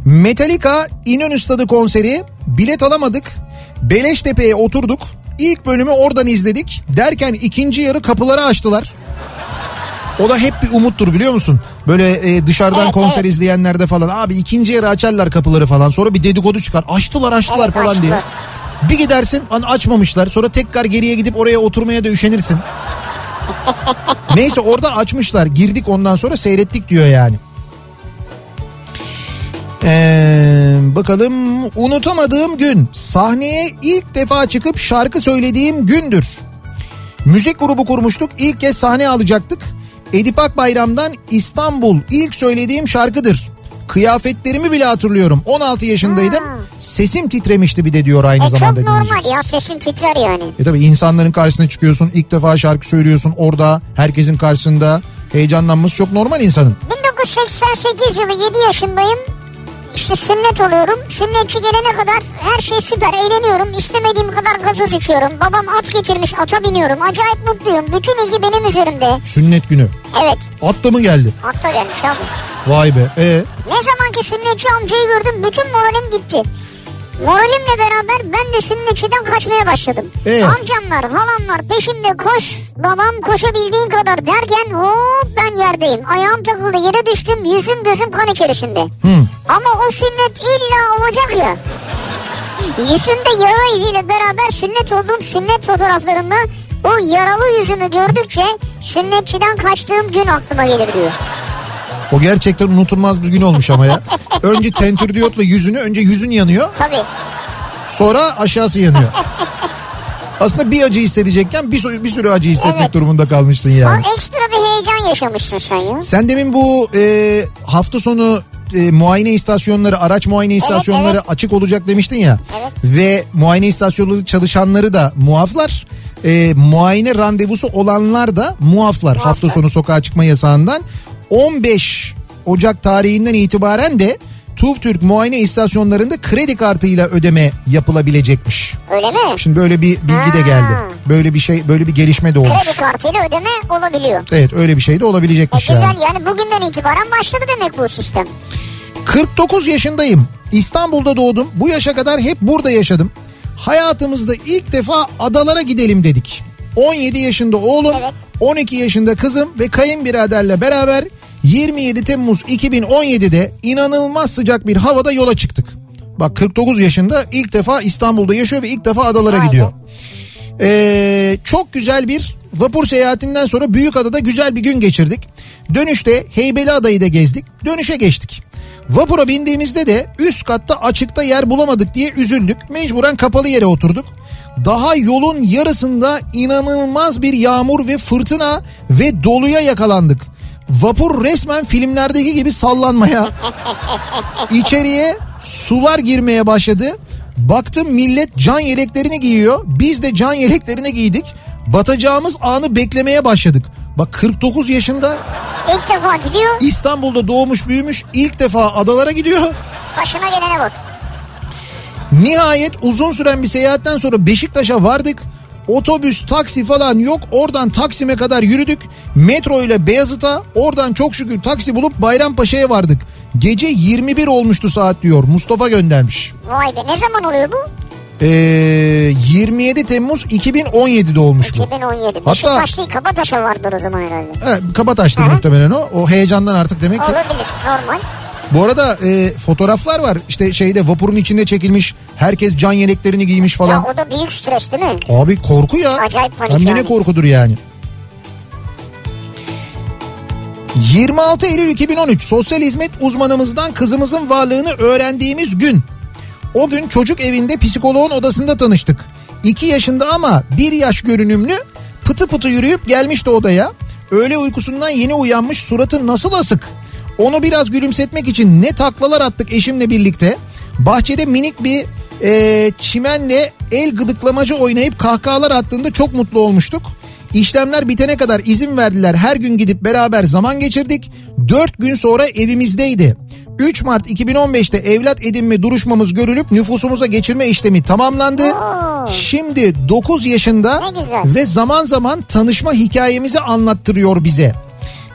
Metallica İnönü Stadı konseri. Bilet alamadık. Beleştepe'ye oturduk. İlk bölümü oradan izledik. Derken ikinci yarı kapıları açtılar. O da hep bir umuttur biliyor musun? Böyle e, dışarıdan Evet, konser evet. izleyenlerde falan abi ikinci yarı açarlar kapıları falan. Sonra bir dedikodu çıkar. Açtılar açtılar Evet, falan diye. açtılar. Bir gidersin an açmamışlar. Sonra tekrar geriye gidip oraya oturmaya da üşenirsin. Neyse orada açmışlar. Girdik ondan sonra seyrettik diyor yani. Ee, bakalım unutamadığım gün sahneye ilk defa çıkıp şarkı söylediğim gündür. Müzik grubu kurmuştuk. İlk kez sahne alacaktık. Edip Akbayram'dan İstanbul ilk söylediğim şarkıdır. Kıyafetlerimi bile hatırlıyorum. 16 yaşındaydım. Ha. Sesim titremişti bir de diyor aynı E çok zamanda. normal dinleyicimiz. ya sesin titrer yani. E tabii insanların karşısına çıkıyorsun. ilk defa şarkı söylüyorsun orada. Herkesin karşısında. Heyecanlanması çok normal insanın. 1988 yılı 7 yaşındayım. İşte sünnet oluyorum. Sünnetçi gelene kadar her şey süper. Eğleniyorum. İstemediğim kadar gazoz içiyorum. Babam at getirmiş. Ata biniyorum. Acayip mutluyum. Bütün ilgi benim üzerimde. Sünnet günü. Evet. Atla mı geldi? Atta gelmiş abi. Vay be. E Ne zamanki sünnetçi amcayı gördüm bütün moralim gitti. Moralimle beraber ben de sünnetçiden kaçmaya başladım. Ee? Amcamlar, halamlar peşimde koş, babam koşabildiğin kadar derken hop ben yerdeyim. Ayağım takıldı yere düştüm, yüzüm gözüm kan içerisinde. Ama o sünnet illa olacak ya. Yüzümde yara iziyle beraber sünnet olduğum sünnet fotoğraflarında o yaralı yüzümü gördükçe sünnetçiden kaçtığım gün aklıma gelir diyor. O gerçekten unutulmaz bir gün olmuş ama ya. Önce tentürdiyotla yüzünü önce yüzün yanıyor. Tabii. Sonra aşağısı yanıyor. Aslında bir acı hissedecekken bir, sürü- bir sürü acı hissetmek Evet. durumunda kalmışsın yani. O ekstra bir heyecan yaşamışsın sen ya. Sen demin bu e, hafta sonu e, muayene istasyonları, araç muayene istasyonları evet. açık olacak demiştin ya. Evet. Ve muayene istasyonları çalışanları da muaflar. E, muayene randevusu olanlar da muaflar hafta sonu sokağa çıkma yasağından. 15 Ocak tarihinden itibaren de TÜV muayene istasyonlarında kredi kartıyla ödeme yapılabilecekmiş. Öyle mi? Şimdi böyle bir bilgi de Ha. geldi. Böyle bir şey, böyle bir gelişme de olmuş. Kredi kartıyla ödeme olabiliyor. Evet, öyle bir şey de E olabilecekmiş güzel yani. yani bugünden itibaren başladı demek bu sistem. 49 yaşındayım. İstanbul'da doğdum. Bu yaşa kadar hep burada yaşadım. Hayatımızda ilk defa adalara gidelim dedik. 17 yaşında oğlum, Evet. 12 yaşında kızım ve kayınbiraderle beraber 27 Temmuz 2017'de inanılmaz sıcak bir havada yola çıktık. Bak 49 yaşında ilk defa İstanbul'da yaşıyor ve ilk defa adalara be. gidiyor. Ee, çok güzel bir vapur seyahatinden sonra Büyükada'da güzel bir gün geçirdik. Dönüşte Heybeliada'yı da gezdik. Dönüşe geçtik. Vapura bindiğimizde de üst katta açıkta yer bulamadık diye üzüldük. Mecburen kapalı yere oturduk. Daha yolun yarısında inanılmaz bir yağmur ve fırtına ve doluya yakalandık. Vapur resmen filmlerdeki gibi sallanmaya, İçeriye sular girmeye başladı. Baktım millet can yeleklerini giyiyor. Biz de can yeleklerini giydik. Batacağımız anı beklemeye başladık. Bak 49 yaşında İlk defa gidiyor İstanbul'da doğmuş büyümüş ilk defa adalara gidiyor. başına gelene bak. Nihayet uzun süren bir seyahatten sonra Beşiktaş'a vardık. Otobüs, taksi falan yok. Oradan Taksim'e kadar yürüdük. Metro ile Beyazıt'a oradan çok şükür taksi bulup Bayrampaşa'ya vardık. Gece 21 olmuştu saat diyor. Mustafa göndermiş. Vay be ne zaman oluyor bu? Ee, 27 Temmuz 2017'de olmuş bu. 2017. Hatta- Beşiktaş değil Kabataş'a vardır o zaman herhalde. Evet, Kabataş'tır Aha. muhtemelen o. O heyecandan artık demek ki. Olabilir normal. Bu arada e, fotoğraflar var. İşte şeyde vapurun içinde çekilmiş. Herkes can yeleklerini giymiş falan. Ya o da büyük stres değil mi? Abi korku ya. Acayip panik Hem de ne yani. korkudur yani. 26 Eylül 2013 sosyal hizmet uzmanımızdan kızımızın varlığını öğrendiğimiz gün. O gün çocuk evinde psikoloğun odasında tanıştık. 2 yaşında ama 1 yaş görünümlü pıtı pıtı yürüyüp gelmişti odaya. Öğle uykusundan yeni uyanmış suratı nasıl asık. Onu biraz gülümsetmek için ne taklalar attık eşimle birlikte. Bahçede minik bir e, çimenle el gıdıklamacı oynayıp kahkahalar attığında çok mutlu olmuştuk. İşlemler bitene kadar izin verdiler. Her gün gidip beraber zaman geçirdik. 4 gün sonra evimizdeydi. 3 Mart 2015'te evlat edinme duruşmamız görülüp nüfusumuza geçirme işlemi tamamlandı. Şimdi 9 yaşında ve zaman zaman tanışma hikayemizi anlattırıyor bize.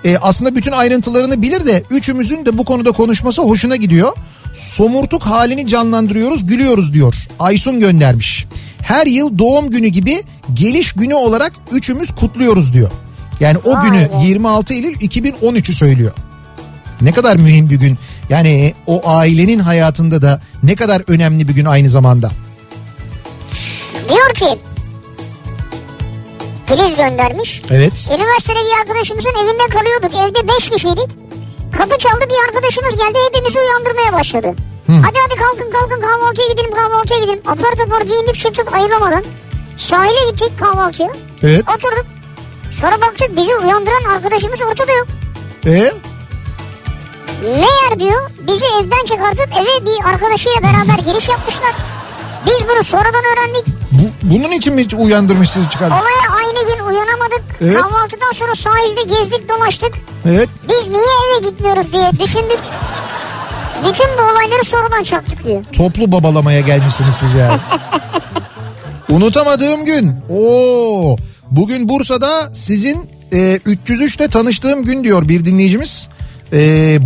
Ee, aslında bütün ayrıntılarını bilir de üçümüzün de bu konuda konuşması hoşuna gidiyor. Somurtuk halini canlandırıyoruz, gülüyoruz diyor. Aysun göndermiş. Her yıl doğum günü gibi geliş günü olarak üçümüz kutluyoruz diyor. Yani o Vay günü be. 26 Eylül 2013'ü söylüyor. Ne kadar mühim bir gün. Yani o ailenin hayatında da ne kadar önemli bir gün aynı zamanda. Diyor ki Filiz göndermiş. Evet. Üniversitede bir arkadaşımızın evinde kalıyorduk. Evde 5 kişiydik. Kapı çaldı bir arkadaşımız geldi hepimizi uyandırmaya başladı. Hadi hadi kalkın kalkın kahvaltıya gidelim kahvaltıya gidelim. Apar topar giyindik çıktık ayılamadan. Sahile gittik kahvaltıya. Evet. Oturduk. Sonra baktık bizi uyandıran arkadaşımız ortada yok. E, Meğer diyor bizi evden çıkartıp eve bir arkadaşıyla beraber giriş yapmışlar. Biz bunu sonradan öğrendik. Bu, bunun için mi uyandırmış sizi çıkar? Olaya aynı gün uyanamadık. Evet. Kahvaltıdan sonra sahilde gezdik dolaştık. Evet. Biz niye eve gitmiyoruz diye düşündük. Bütün bu olayları sonradan çaktık diyor. Toplu babalamaya gelmişsiniz siz yani. Unutamadığım gün. Oo. Bugün Bursa'da sizin e, 303'te tanıştığım gün diyor bir dinleyicimiz. E,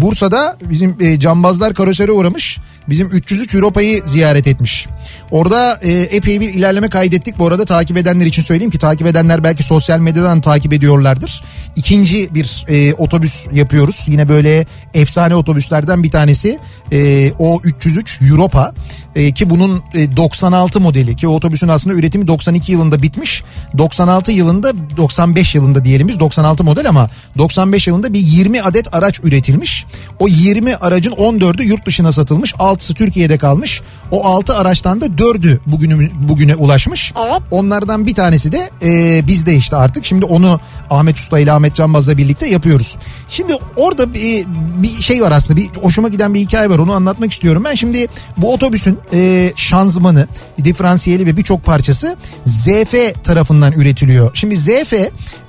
Bursa'da bizim e, cambazlar karosere uğramış. Bizim 303 Europa'yı ziyaret etmiş. Orada e, epey bir ilerleme kaydettik. Bu arada takip edenler için söyleyeyim ki takip edenler belki sosyal medyadan takip ediyorlardır. İkinci bir e, otobüs yapıyoruz. Yine böyle efsane otobüslerden bir tanesi. E, o 303 Europa. E, ki bunun e, 96 modeli ki otobüsün aslında üretimi 92 yılında bitmiş. 96 yılında 95 yılında diyelim biz 96 model ama 95 yılında bir 20 adet araç üretilmiş. O 20 aracın 14'ü yurt dışına satılmış. 6'sı Türkiye'de kalmış. O 6 araçtan da 4'ü bugünü, bugüne ulaşmış. Evet. Onlardan bir tanesi de e, bizde işte artık. Şimdi onu Ahmet Usta ile Ahmet Canbaz'la birlikte yapıyoruz. Şimdi orada bir, bir şey var aslında. Bir hoşuma giden bir hikaye var. Onu anlatmak istiyorum. Ben şimdi bu otobüsün e, şanzımanı, diferansiyeli ve birçok parçası ZF tarafından üretiliyor. Şimdi ZF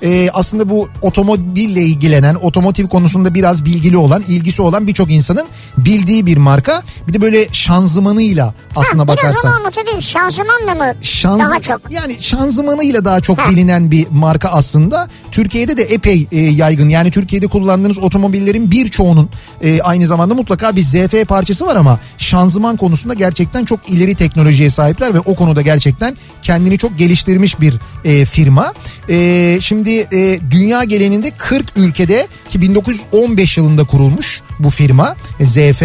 e, aslında bu otomobille ilgilenen, otomotiv konusunda biraz bilgili olan, ilgisi olan birçok insanın bildiği bir marka. Bir de böyle şanzımanıyla aslına Ha, biraz bakarsan onu anlatabilirim. Şanzımanla mı şanz, daha çok? yani şanzımanıyla daha çok Ha. bilinen bir marka aslında. Türkiye'de de epey e, yaygın. Yani Türkiye'de kullandığınız otomobillerin birçoğunun e, aynı zamanda mutlaka bir ZF parçası var ama şanzıman konusunda gerçekten çok ileri teknolojiye sahipler ve o konuda gerçekten kendini çok geliştirmiş bir e, firma. E, şimdi e, dünya genelinde 40 ülkede ki 1915 yılında kurulmuş bu firma e, ZF.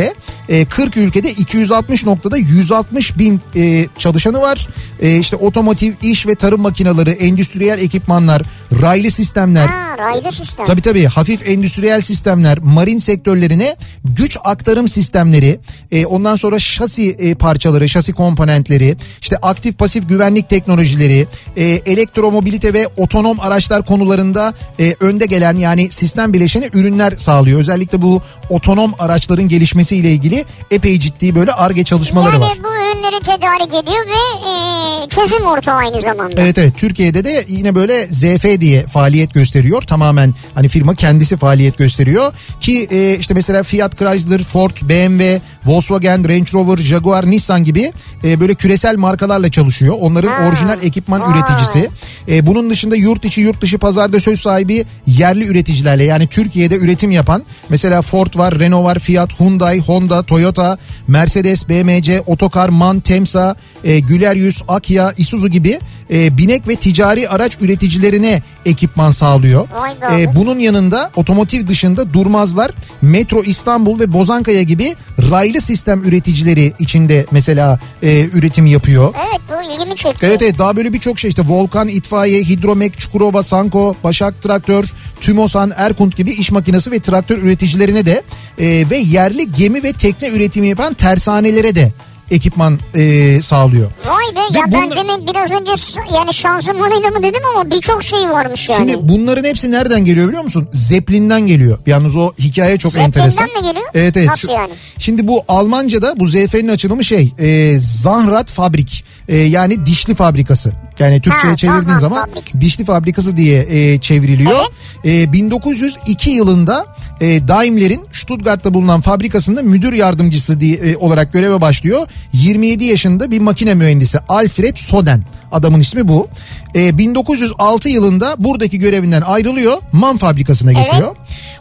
E, 40 ülkede 260 noktada 160 bin e, çalışanı var. E, işte otomotiv, iş ve tarım makineleri, endüstriyel ekipmanlar, raylı sistemler, Ha raylı sistem. Tabii tabii hafif endüstriyel sistemler, marin sektörlerine güç aktarım sistemleri, e, ondan sonra şasi e, parçaları, şasi komponentleri, işte aktif pasif güvenlik teknolojileri, e, elektromobilite ve otonom araçlar konularında e, önde gelen yani sistem bileşeni ürünler sağlıyor. Özellikle bu otonom araçların gelişmesiyle ilgili epey ciddi böyle ARGE çalışmaları yani var. bu ürünleri tedarik ediyor ve e, çözüm ortağı aynı zamanda. Evet evet Türkiye'de de yine böyle ZF diye faaliyet gösteriyor. Tamamen hani firma kendisi faaliyet gösteriyor. Ki e, işte mesela Fiat Chrysler, Ford, BMW, Volkswagen, Range Rover, Jaguar, Nissan gibi e, böyle küresel markalarla çalışıyor. Onların Ha. orijinal ekipman Vay. üreticisi. E, bunun dışında yurt içi yurt dışı pazarda söz sahibi yerli üreticilerle yani Türkiye'de üretim yapan mesela Ford var, Renault var, Fiat, Hyundai, Honda, Toyota, Mercedes, BMC, Otokar, MAN, Temsa, e, Güler Yüz, Akya, Isuzu gibi e, binek ve ticari araç üreticilerine ekipman sağlıyor. E, bunun yanında otomotiv dışında Durmazlar, Metro İstanbul ve Bozankaya gibi raylı sistem üreticileri içinde mesela e, üretim yapıyor. Evet bu ilgimi çekti. Evet evet daha böyle birçok şey işte Volkan, İtfaiye, Hidromek, Çukurova, Sanko, Başak Traktör, Tümosan, Erkunt gibi iş makinesi ve traktör üreticilerine de e, ve yerli gemi ve tekne üretimi yapan tersanelere de ekipman e, sağlıyor. Vay be Ve ya ben bunla- demin biraz önce yani şanzımanıyla mı dedim ama birçok şey varmış yani. Şimdi bunların hepsi nereden geliyor biliyor musun? Zeppelin'den geliyor. Yalnız o hikaye çok Zeppelin'den enteresan. mi geliyor? Evet evet. Nasıl yani? Şimdi bu Almanca'da bu ZF'nin açılımı şey e, Zahnrad Fabrik E, yani dişli fabrikası. Yani Türkçe'ye Ha, çevirdiğin zaman Fabrik. dişli fabrikası diye e, çevriliyor. E, 1902 yılında e, Daimler'in Stuttgart'ta bulunan fabrikasında müdür yardımcısı diye, e, olarak göreve başlıyor. 27 yaşında bir makine mühendisi Alfred Soden. Adamın ismi bu. E, 1906 yılında buradaki görevinden ayrılıyor. MAN fabrikasına Evet. geçiyor.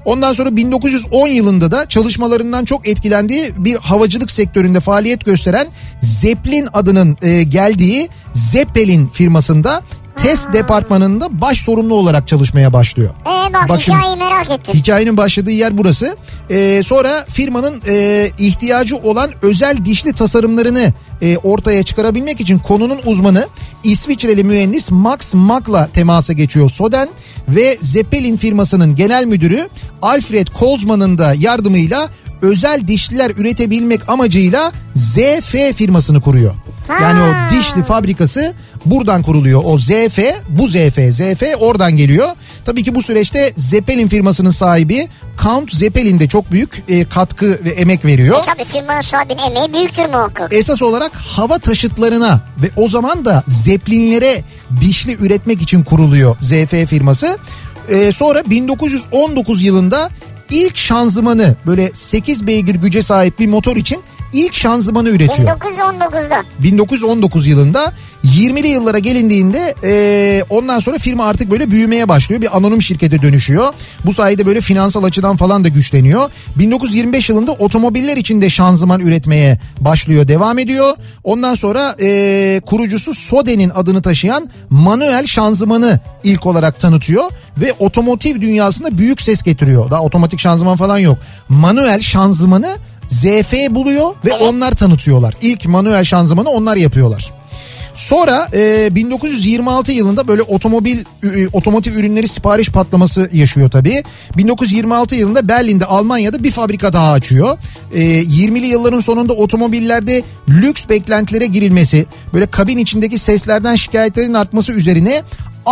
Ondan sonra 1910 yılında da çalışmalarından çok etkilendiği bir havacılık sektöründe faaliyet gösteren Zeppelin adının e, geldiği Zeppelin firmasında test departmanında baş sorumlu olarak çalışmaya başlıyor. Ee bak, Bak şimdi- hikayeyi merak ettim. Hikayenin başladığı yer burası. Ee, sonra firmanın e, ihtiyacı olan özel dişli tasarımlarını e, ortaya çıkarabilmek için konunun uzmanı İsviçreli mühendis Max Mack'la temasa geçiyor Soden ve Zeppelin firmasının genel müdürü Alfred Kolzman'ın da yardımıyla özel dişliler üretebilmek amacıyla ZF firmasını kuruyor. Yani o dişli fabrikası buradan kuruluyor. O ZF bu ZF ZF oradan geliyor. Tabii ki bu süreçte Zeppelin firmasının sahibi Count Zeppelin de çok büyük e, katkı ve emek veriyor. E tabii firmanın sahibinin emeği büyüktür muhakkak. Esas olarak hava taşıtlarına ve o zaman da Zeppelinlere dişli üretmek için kuruluyor ZF firması. Ee, sonra 1919 yılında ilk şanzımanı böyle 8 beygir güce sahip bir motor için ilk şanzımanı üretiyor. 1919'da. 1919 yılında 20'li yıllara gelindiğinde e, ondan sonra firma artık böyle büyümeye başlıyor. Bir anonim şirkete dönüşüyor. Bu sayede böyle finansal açıdan falan da güçleniyor. 1925 yılında otomobiller için de şanzıman üretmeye başlıyor. Devam ediyor. Ondan sonra e, kurucusu Sode'nin adını taşıyan manuel şanzımanı ilk olarak tanıtıyor. Ve otomotiv dünyasında büyük ses getiriyor. Daha otomatik şanzıman falan yok. Manuel şanzımanı ZF buluyor ve onlar tanıtıyorlar. İlk manuel şanzımanı onlar yapıyorlar. Sonra e, 1926 yılında böyle otomobil ü- otomotiv ürünleri sipariş patlaması yaşıyor tabii. 1926 yılında Berlin'de Almanya'da bir fabrika daha açıyor. E, 20'li yılların sonunda otomobillerde lüks beklentilere girilmesi, böyle kabin içindeki seslerden şikayetlerin artması üzerine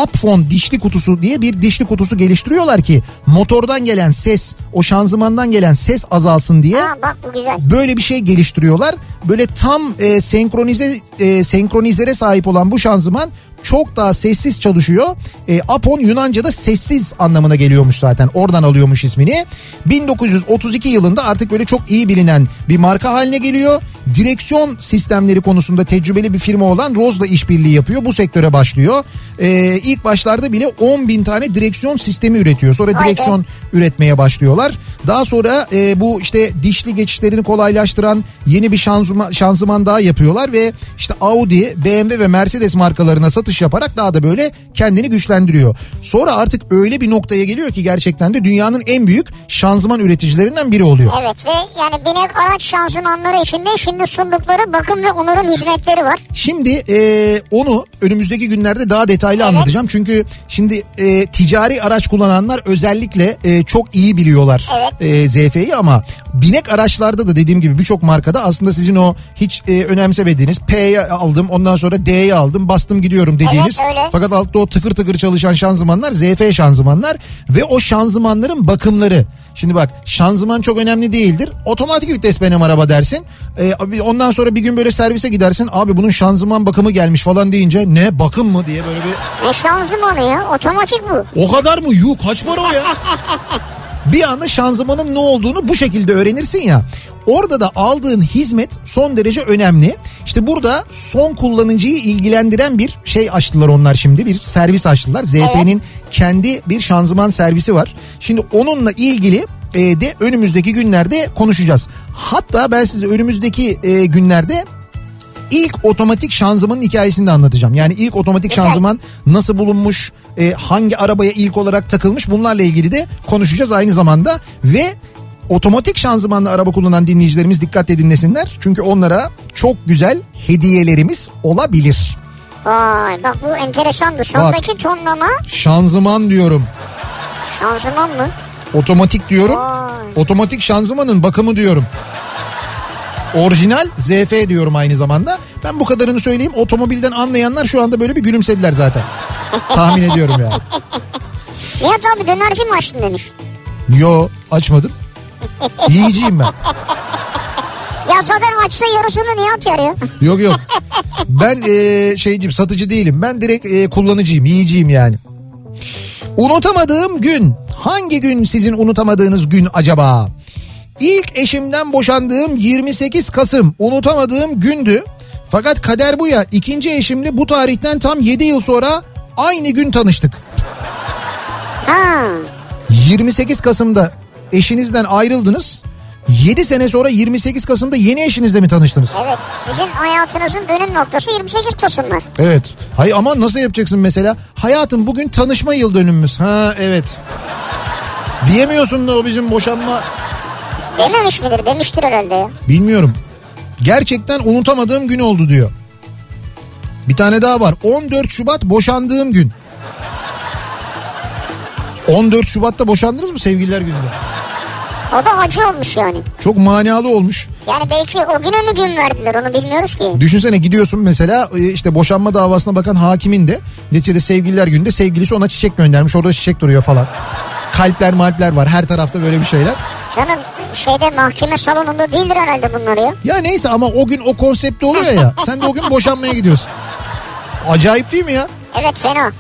Upfon dişli kutusu diye bir dişli kutusu geliştiriyorlar ki motordan gelen ses, o şanzımandan gelen ses azalsın diye Ha bak bu güzel. böyle bir şey geliştiriyorlar. Böyle tam e, senkronize e, senkronizere sahip olan bu şanzıman çok daha sessiz çalışıyor. E, Apon Yunanca'da sessiz anlamına geliyormuş zaten. Oradan alıyormuş ismini. 1932 yılında artık böyle çok iyi bilinen bir marka haline geliyor. Direksiyon sistemleri konusunda tecrübeli bir firma olan Rose'la işbirliği yapıyor. Bu sektöre başlıyor. E, ilk başlarda bile 10 bin tane direksiyon sistemi üretiyor. Sonra Vay be. Üretmeye başlıyorlar. Daha sonra e, bu işte dişli geçişlerini kolaylaştıran yeni bir şanzıman, şanzıman daha yapıyorlar ve işte Audi, BMW ve Mercedes markalarına satış yaparak daha da böyle kendini güçlendiriyor. Sonra artık öyle bir noktaya geliyor ki gerçekten de dünyanın en büyük şanzıman üreticilerinden biri oluyor. Evet ve yani binek araç şanzımanları içinde şimdi sundukları bakım ve onarım hizmetleri var. Şimdi e, onu önümüzdeki günlerde daha detaylı Evet. anlatacağım. Çünkü şimdi e, ticari araç kullananlar özellikle e, çok iyi biliyorlar Evet. e, ZF'yi ama binek araçlarda da dediğim gibi birçok markada aslında sizin o hiç e, önemsemediğiniz P'ye aldım ondan sonra D'ye aldım bastım gidiyorum dediğiniz. Evet, öyle. Fakat altta o tıkır tıkır çalışan şanzımanlar ZF şanzımanlar ve o şanzımanların bakımları. Şimdi bak şanzıman çok önemli değildir. Otomatik vites benim araba dersin. Abi ondan sonra bir gün böyle servise gidersin. Abi bunun şanzıman bakımı gelmiş falan deyince ne bakım mı diye böyle bir Ne şanzımanı ya otomatik bu. o kadar mı? Yuh kaç para o ya? bir anda şanzımanın ne olduğunu bu şekilde öğrenirsin ya. Orada da aldığın hizmet son derece önemli. İşte burada son kullanıcıyı ilgilendiren bir şey açtılar onlar şimdi. Bir servis açtılar. ZF'nin kendi bir şanzıman servisi var. Şimdi onunla ilgili e, de önümüzdeki günlerde konuşacağız. Hatta ben size önümüzdeki e, günlerde ilk otomatik şanzımanın hikayesini de anlatacağım. Yani ilk otomatik Güzel. şanzıman nasıl bulunmuş, e, hangi arabaya ilk olarak takılmış bunlarla ilgili de konuşacağız aynı zamanda. Ve otomatik şanzımanlı araba kullanan dinleyicilerimiz dikkatle dinlesinler. Çünkü onlara çok güzel hediyelerimiz olabilir. Vay bak bu enteresandı. Sondaki tonlama Şanzıman diyorum, şanzıman mı? otomatik diyorum, Vay. otomatik şanzımanın bakımı diyorum. Orijinal ZF diyorum aynı zamanda. Ben bu kadarını söyleyeyim. Otomobilden anlayanlar şu anda böyle bir gülümsediler zaten. Tahmin ediyorum yani. Nihat abi dönerci mi açtın demiş. Yo açmadım. Yiyeceğim ben. Ya zaten açsa yarısını Nihat yarıyor. Yok yok. Ben e, şeycim satıcı değilim. Ben direkt e, kullanıcıyım, yiyeceğim yani. Unutamadığım gün. Hangi gün sizin unutamadığınız gün acaba? İlk eşimden boşandığım 28 Kasım unutamadığım gündü. Fakat kader bu ya. İkinci eşimle bu tarihten tam 7 yıl sonra aynı gün tanıştık. Ha. 28 Kasım'da eşinizden ayrıldınız. 7 sene sonra 28 Kasım'da yeni eşinizle mi tanıştınız? Evet sizin hayatınızın dönüm noktası 28 Kasımlar. Evet. Hay ama nasıl yapacaksın mesela? Hayatım bugün tanışma yıl dönümümüz. Ha evet. Diyemiyorsun da o bizim boşanma. Dememiş midir demiştir herhalde ya. Bilmiyorum. Gerçekten unutamadığım gün oldu diyor. Bir tane daha var. 14 Şubat boşandığım gün. 14 Şubat'ta boşandınız mı sevgililer gününde? O da acı olmuş yani. Çok manalı olmuş. Yani belki o güne mi gün verdiler onu bilmiyoruz ki. Düşünsene gidiyorsun mesela e, işte boşanma davasına bakan hakimin de neticede sevgililer günde sevgilisi ona çiçek göndermiş. Orada çiçek duruyor falan. Kalpler malpler var her tarafta böyle bir şeyler. Canım şeyde mahkeme salonunda değildir herhalde bunlar ya. Ya neyse ama o gün o konsepte oluyor ya. sen de o gün boşanmaya gidiyorsun. Acayip değil mi ya? Evet fena.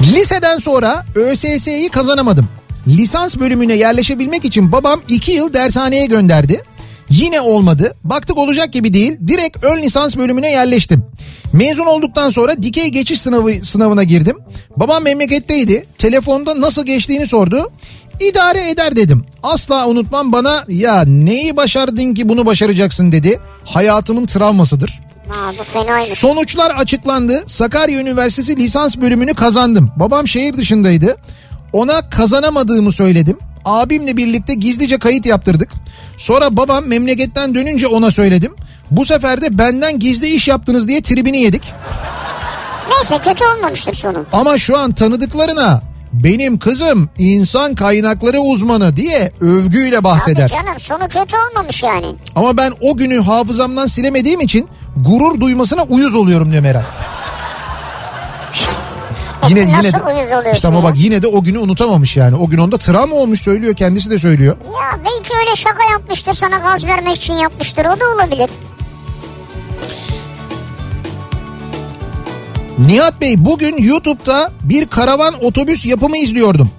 Liseden sonra ÖSS'yi kazanamadım. Lisans bölümüne yerleşebilmek için babam 2 yıl dershaneye gönderdi. Yine olmadı. Baktık olacak gibi değil. Direkt ön lisans bölümüne yerleştim. Mezun olduktan sonra dikey geçiş sınavı sınavına girdim. Babam memleketteydi. Telefonda nasıl geçtiğini sordu. İdare eder dedim. Asla unutmam bana ya neyi başardın ki bunu başaracaksın dedi. Hayatımın travmasıdır. Ha, bu fenaymış. Sonuçlar açıklandı. Sakarya Üniversitesi lisans bölümünü kazandım. Babam şehir dışındaydı. Ona kazanamadığımı söyledim. Abimle birlikte gizlice kayıt yaptırdık. Sonra babam memleketten dönünce ona söyledim. Bu sefer de benden gizli iş yaptınız diye tribini yedik. Neyse kötü olmamıştır sonu. Ama şu an tanıdıklarına benim kızım insan kaynakları uzmanı diye övgüyle bahseder. Tabii canım sonu kötü olmamış yani. Ama ben o günü hafızamdan silemediğim için gurur duymasına uyuz oluyorum diyor Meral. yine Nasıl yine de, işte ama ya? bak yine de o günü unutamamış yani. O gün onda travma olmuş söylüyor kendisi de söylüyor. Ya belki öyle şaka yapmıştır sana gaz vermek için yapmıştır o da olabilir. Nihat Bey bugün YouTube'da bir karavan otobüs yapımı izliyordum.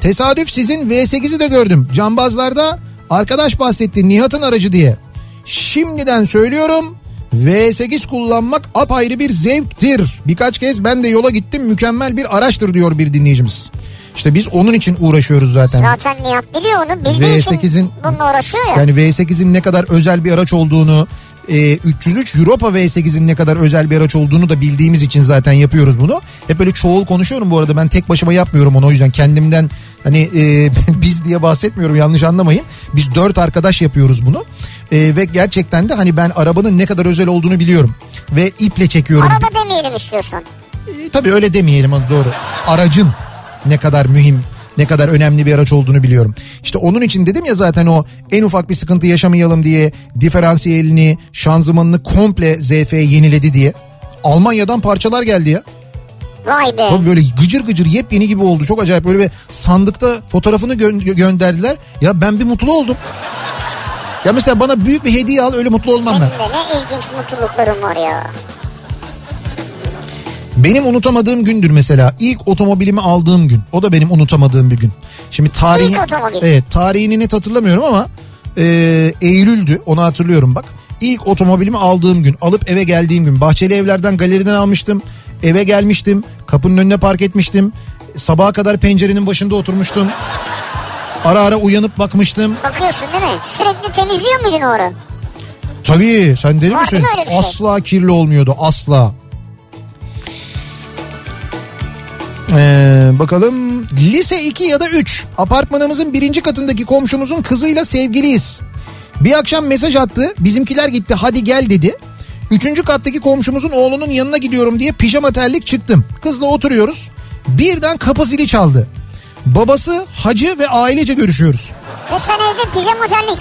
Tesadüf sizin V8'i de gördüm. Cambazlarda arkadaş bahsetti Nihat'ın aracı diye. Şimdiden söylüyorum V8 kullanmak apayrı bir zevktir. Birkaç kez ben de yola gittim mükemmel bir araçtır diyor bir dinleyicimiz. İşte biz onun için uğraşıyoruz zaten. Zaten Nihat biliyor onu bildiği için V8'in bununla uğraşıyor ya. Yani V8'in ne kadar özel bir araç olduğunu, e, 303 Europa V8'in ne kadar özel bir araç olduğunu da bildiğimiz için zaten yapıyoruz bunu. Hep böyle çoğul konuşuyorum bu arada ben tek başıma yapmıyorum onu o yüzden kendimden hani e, biz diye bahsetmiyorum yanlış anlamayın. Biz dört arkadaş yapıyoruz bunu E, ve gerçekten de hani ben arabanın ne kadar özel olduğunu biliyorum ve iple çekiyorum. Araba demeyelim istiyorsan. E, tabii öyle demeyelim doğru. Aracın ne kadar mühim, ne kadar önemli bir araç olduğunu biliyorum. İşte onun için dedim ya zaten o en ufak bir sıkıntı yaşamayalım diye diferansiyelini, şanzımanını komple ZF yeniledi diye. Almanya'dan parçalar geldi ya. Vay be. Tabii böyle gıcır gıcır yepyeni gibi oldu. Çok acayip böyle bir sandıkta fotoğrafını gö- gönderdiler. Ya ben bir mutlu oldum. Ya mesela bana büyük bir hediye al öyle mutlu olmam ben. Senin de ne ilginç mutlulukların var ya. Benim unutamadığım gündür mesela. İlk otomobilimi aldığım gün. O da benim unutamadığım bir gün. Şimdi tarihi. Evet, tarihini net hatırlamıyorum ama e, Eylül'dü. Onu hatırlıyorum bak. İlk otomobilimi aldığım gün, alıp eve geldiğim gün. Bahçeli evlerden galeriden almıştım. Eve gelmiştim. Kapının önüne park etmiştim. Sabaha kadar pencerenin başında oturmuştum. Ara ara uyanıp bakmıştım. Bakıyorsun değil mi? Sürekli temizliyor muydun orayı? Tabii sen deli Var misin? mi şey? Asla kirli olmuyordu asla. Ee, bakalım lise 2 ya da 3 apartmanımızın birinci katındaki komşumuzun kızıyla sevgiliyiz. Bir akşam mesaj attı bizimkiler gitti hadi gel dedi. Üçüncü kattaki komşumuzun oğlunun yanına gidiyorum diye pijama terlik çıktım. Kızla oturuyoruz. Birden kapı zili çaldı. Babası hacı ve ailece görüşüyoruz. Ve sen evde pijama terlik.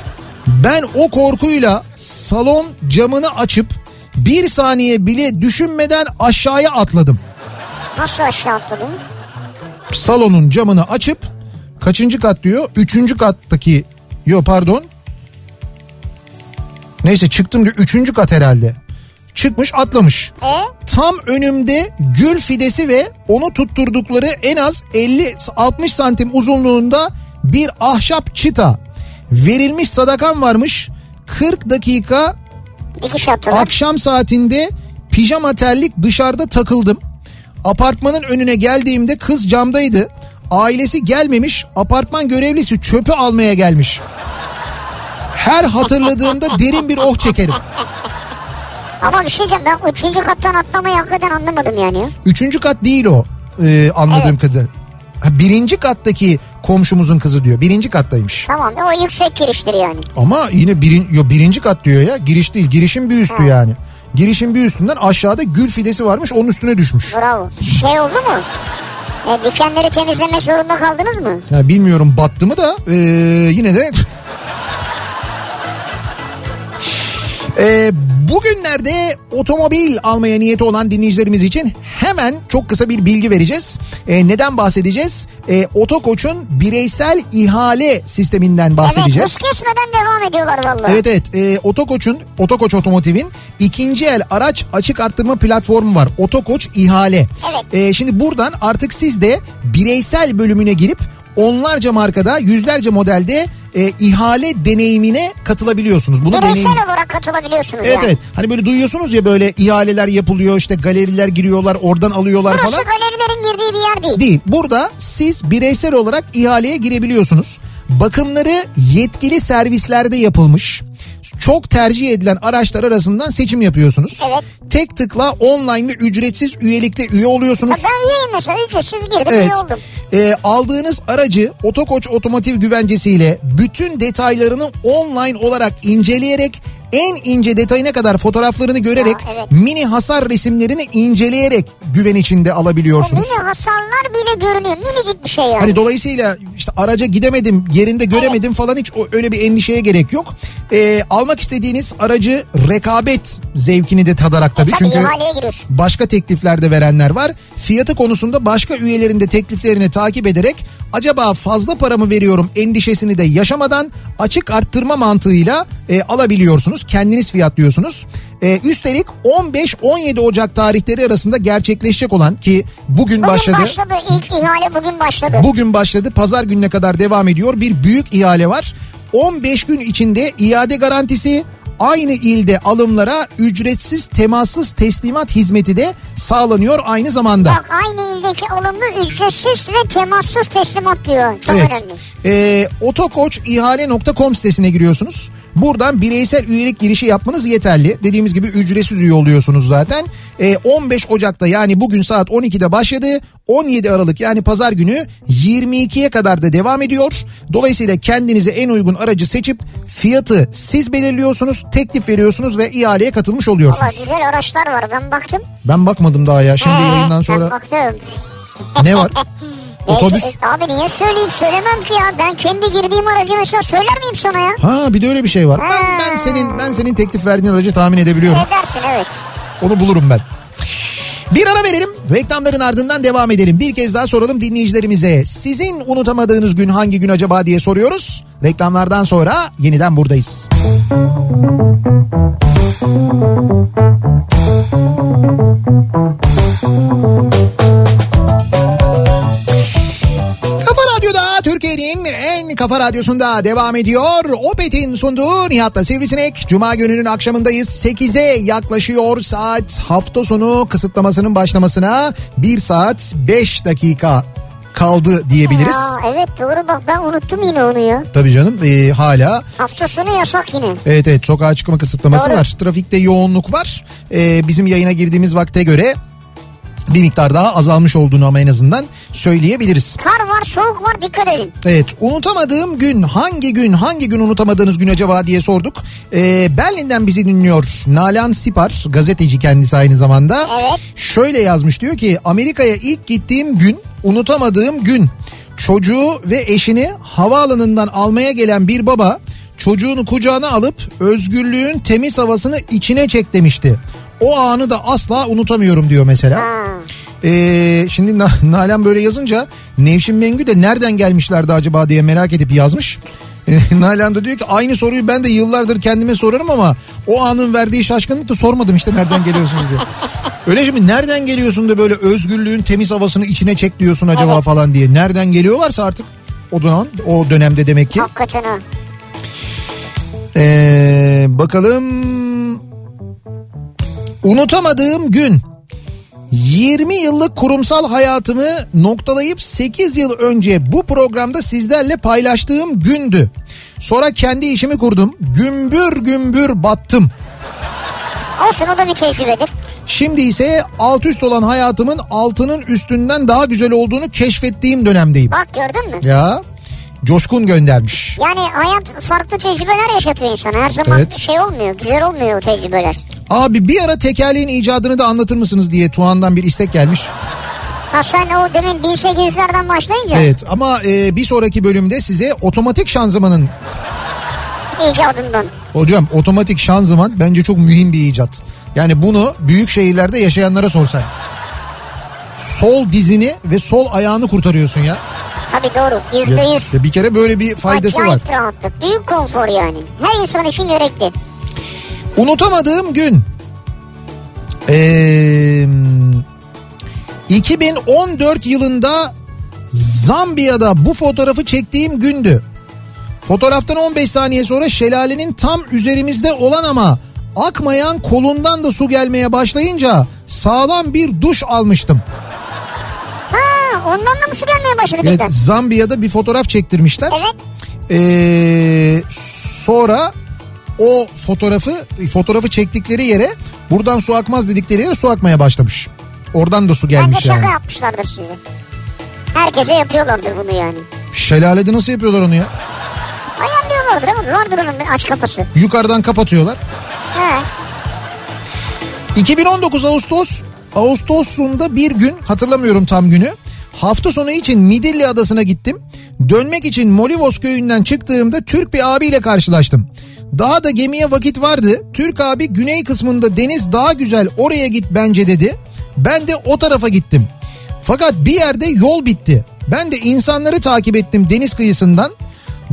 Ben o korkuyla salon camını açıp bir saniye bile düşünmeden aşağıya atladım. Nasıl aşağı atladın? Salonun camını açıp kaçıncı kat diyor? Üçüncü kattaki yo pardon. Neyse çıktım diyor. Üçüncü kat herhalde. Çıkmış atlamış. E? Tam önümde gül fidesi ve onu tutturdukları en az 50-60 santim uzunluğunda bir ahşap çıta. Verilmiş sadakan varmış. 40 dakika. Akşam saatinde pijama terlik dışarıda takıldım. Apartmanın önüne geldiğimde kız camdaydı. Ailesi gelmemiş. Apartman görevlisi çöpü almaya gelmiş. Her hatırladığımda derin bir oh çekerim. Ama bir şey diyeceğim ben üçüncü kattan atlamayı hakikaten anlamadım yani. ya. Üçüncü kat değil o e, anladığım Evet. kadarıyla. Ha, Birinci kattaki komşumuzun kızı diyor. Birinci kattaymış. Tamam o yüksek giriştir yani. Ama yine birin, yo, birinci kat diyor ya. Giriş değil. Girişin bir üstü yani. Girişin bir üstünden aşağıda gül fidesi varmış onun üstüne düşmüş. Bravo. Şey oldu mu? E, dikenleri temizlemek zorunda kaldınız mı? Ya bilmiyorum battı mı da e, yine de E, bugünlerde otomobil almaya niyeti olan dinleyicilerimiz için hemen çok kısa bir bilgi vereceğiz. E, neden bahsedeceğiz? E, Otokoç'un bireysel ihale sisteminden bahsedeceğiz. Evet hız kesmeden devam ediyorlar vallahi. Evet evet e, Otokoç'un Otokoç Otomotiv'in ikinci el araç açık arttırma platformu var. Otokoç ihale. Evet. E, şimdi buradan artık siz de bireysel bölümüne girip onlarca markada yüzlerce modelde e, ihale deneyimine katılabiliyorsunuz. Bunu Bireysel deneyim... olarak katılabiliyorsunuz Evet yani. evet. Hani böyle duyuyorsunuz ya böyle ihaleler yapılıyor işte galeriler giriyorlar oradan alıyorlar Burası falan. galerilerin girdiği bir yer değil. Değil. Burada siz bireysel olarak ihaleye girebiliyorsunuz. Bakımları yetkili servislerde yapılmış. Çok tercih edilen araçlar arasından seçim yapıyorsunuz. Evet. Tek tıkla online ve ücretsiz üyelikte üye oluyorsunuz. ben üyeyim mesela ücretsiz girdim Evet. üye oldum. Ee, aldığınız aracı Otokoç otomotiv güvencesiyle bütün detaylarını online olarak inceleyerek en ince detayına kadar fotoğraflarını görerek Ya, evet. mini hasar resimlerini inceleyerek güven içinde alabiliyorsunuz. mini hasarlar bile görünüyor. Minicik bir şey yani. Hani dolayısıyla işte araca gidemedim, yerinde göremedim falan hiç öyle bir endişeye gerek yok. Ee, almak istediğiniz aracı rekabet zevkini de tadarak tabii. Tabii Çünkü başka tekliflerde verenler var. Fiyatı konusunda başka üyelerin de tekliflerini takip ederek acaba fazla para mı veriyorum endişesini de yaşamadan açık arttırma mantığıyla e, alabiliyorsunuz. Kendiniz fiyatlıyorsunuz. E, üstelik 15-17 Ocak tarihleri arasında gerçekleşecek olan ki bugün, Bugün başladı. başladı. İlk ihale bugün başladı. Bugün başladı. Pazar gününe kadar devam ediyor. Bir büyük ihale var. 15 gün içinde iade garantisi aynı ilde alımlara ücretsiz temassız teslimat hizmeti de sağlanıyor aynı zamanda. Bak aynı ildeki alımlı ücretsiz ve temassız teslimat diyor. Çok Evet. önemli. Ee, otokoçihale.com sitesine giriyorsunuz. Buradan bireysel üyelik girişi yapmanız yeterli. Dediğimiz gibi ücretsiz üye oluyorsunuz zaten. Ee, 15 Ocak'ta yani bugün saat 12'de başladı. 17 Aralık yani pazar günü 22'ye kadar da devam ediyor. Dolayısıyla kendinize en uygun aracı seçip fiyatı siz belirliyorsunuz, teklif veriyorsunuz ve ihaleye katılmış oluyorsunuz. güzel araçlar var ben baktım. Ben bakmadım daha ya. Şimdi Ee, yayından Ben sonra baktım. ne var? Otobüs. E, abi niye söyleyeyim söylemem ki ya. Ben kendi girdiğim aracı mesela söyler miyim sana ya? Ha bir de öyle bir şey var. Ben, Ha. ben senin ben senin teklif verdiğin aracı tahmin edebiliyorum. Edersin evet. Onu bulurum ben. Bir ara verelim. Reklamların ardından devam edelim. Bir kez daha soralım dinleyicilerimize. Sizin unutamadığınız gün hangi gün acaba diye soruyoruz. Reklamlardan sonra yeniden buradayız. Kafa kafa radyosunda devam ediyor. Opet'in sunduğu Nihat'la Sivrisinek. Cuma gününün akşamındayız. 8'e yaklaşıyor saat hafta sonu kısıtlamasının başlamasına 1 saat 5 dakika kaldı diyebiliriz. Aa, evet doğru bak ben unuttum yine onu ya. Tabii canım e, hala Hafta sonu yasak yine. evet evet sokağa çıkma kısıtlaması Doğru. var. Trafikte yoğunluk var. E, bizim yayına girdiğimiz vakte göre bir miktar daha azalmış olduğunu ama en azından söyleyebiliriz. Kar var soğuk var dikkat edin. Evet unutamadığım gün hangi gün hangi gün unutamadığınız gün acaba diye sorduk. Ee, Berlin'den bizi dinliyor Nalan Sipar gazeteci kendisi aynı zamanda. Evet. Şöyle yazmış diyor ki Amerika'ya ilk gittiğim gün unutamadığım gün. Çocuğu ve eşini havaalanından almaya gelen bir baba çocuğunu kucağına alıp özgürlüğün temiz havasını içine çek demişti. O anı da asla unutamıyorum diyor mesela. Ee, şimdi Na- Nalan böyle yazınca Nevşin Mengü de nereden gelmişlerdi acaba diye merak edip yazmış. Ee, Nalan da diyor ki aynı soruyu ben de yıllardır kendime sorarım ama o anın verdiği şaşkınlıkla sormadım işte nereden geliyorsunuz diye. Öyle şimdi nereden geliyorsun da böyle özgürlüğün temiz havasını içine çek diyorsun acaba falan diye. Nereden geliyorlarsa artık o dönem, o dönemde demek ki. Hakikaten ha. Ee, bakalım. Unutamadığım gün. 20 yıllık kurumsal hayatımı noktalayıp 8 yıl önce bu programda sizlerle paylaştığım gündü. Sonra kendi işimi kurdum. Gümbür gümbür battım. Olsun o da bir tecrübedir. Şimdi ise alt üst olan hayatımın altının üstünden daha güzel olduğunu keşfettiğim dönemdeyim. Bak gördün mü? Ya Coşkun göndermiş. Yani hayat farklı tecrübeler yaşatıyor insana. Her zaman Evet. şey olmuyor. Güzel olmuyor o tecrübeler. Abi bir ara tekerleğin icadını da anlatır mısınız diye Tuğan'dan bir istek gelmiş. Ha sen o demin 1800'lerden başlayınca Evet ama e, bir sonraki bölümde size otomatik şanzımanın icadından. hocam otomatik şanzıman bence çok mühim bir icat. Yani bunu büyük şehirlerde yaşayanlara sorsan. Sol dizini ve sol ayağını kurtarıyorsun ya. Tabii doğru yüzde yüz. bir kere böyle bir faydası var. Acayip rahatlık. Büyük konfor yani. Her insan için gerekli. Unutamadığım gün. Ee, 2014 yılında Zambiya'da bu fotoğrafı çektiğim gündü. Fotoğraftan 15 saniye sonra şelalenin tam üzerimizde olan ama akmayan kolundan da su gelmeye başlayınca sağlam bir duş almıştım. Mı su gelmeye başladı Evet, birden? Zambiya'da bir fotoğraf çektirmişler. Evet. Ee, sonra o fotoğrafı fotoğrafı çektikleri yere buradan su akmaz dedikleri yere su akmaya başlamış. Oradan da su Bence gelmiş şaka yani. yapmışlardır size. Herkese yapıyorlardır bunu yani. Şelalede nasıl yapıyorlar onu ya? Ayarlıyorlardır ama vardır onun aç kapısı. Yukarıdan kapatıyorlar. He. 2019 Ağustos Ağustos'unda bir gün hatırlamıyorum tam günü. Hafta sonu için Midilli Adası'na gittim. Dönmek için Molivos köyünden çıktığımda Türk bir abiyle karşılaştım. Daha da gemiye vakit vardı. Türk abi güney kısmında deniz daha güzel oraya git bence dedi. Ben de o tarafa gittim. Fakat bir yerde yol bitti. Ben de insanları takip ettim deniz kıyısından.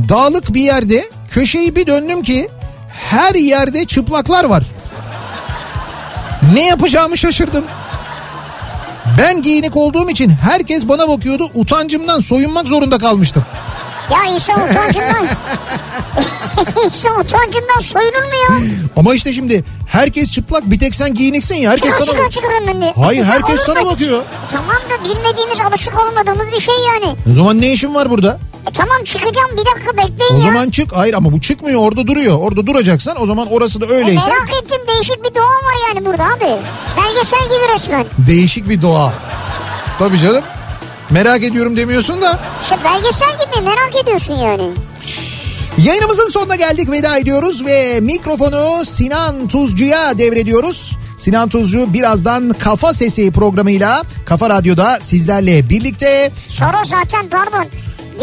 Dağlık bir yerde köşeyi bir döndüm ki her yerde çıplaklar var. Ne yapacağımı şaşırdım. Ben giyinik olduğum için herkes bana bakıyordu. Utancımdan soyunmak zorunda kalmıştım. Ya insan utancından... insan utancından soyunur mu ya? Ama işte şimdi herkes çıplak bir tek sen giyiniksin ya. Herkes Çıkar sana... çıkar önünde. Hayır herkes sana bakıyor. Tamam da bilmediğimiz alışık olmadığımız bir şey yani. O zaman ne işin var burada? E tamam çıkacağım bir dakika bekleyin O ya. zaman çık. Hayır ama bu çıkmıyor orada duruyor. Orada duracaksan o zaman orası da E öyleyse merak ettim değişik bir doğa var yani burada abi. Belgesel gibi resmen. değişik bir doğa. Tabii canım. Merak ediyorum demiyorsun da. İşte belgesel gibi merak ediyorsun yani. Yayınımızın sonuna geldik veda ediyoruz ve mikrofonu Sinan Tuzcu'ya devrediyoruz. Sinan Tuzcu birazdan Kafa Sesi programıyla Kafa Radyo'da sizlerle birlikte Sonra zaten pardon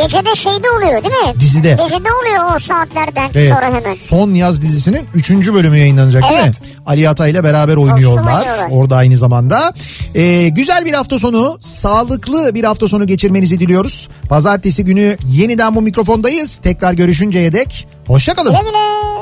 gecede şeyde oluyor değil mi? Dizide. Dizide oluyor o saatlerden Evet, sonra hemen. Son Yaz dizisinin 3. bölümü yayınlanacak değil mi? Evet. Ali Atay ile beraber oynuyorlar oynuyorlar. orada aynı zamanda. Ee, güzel bir hafta sonu, sağlıklı bir hafta sonu geçirmenizi diliyoruz. Pazartesi günü yeniden bu mikrofondayız. Tekrar görüşünceye dek hoşçakalın. Güle güle.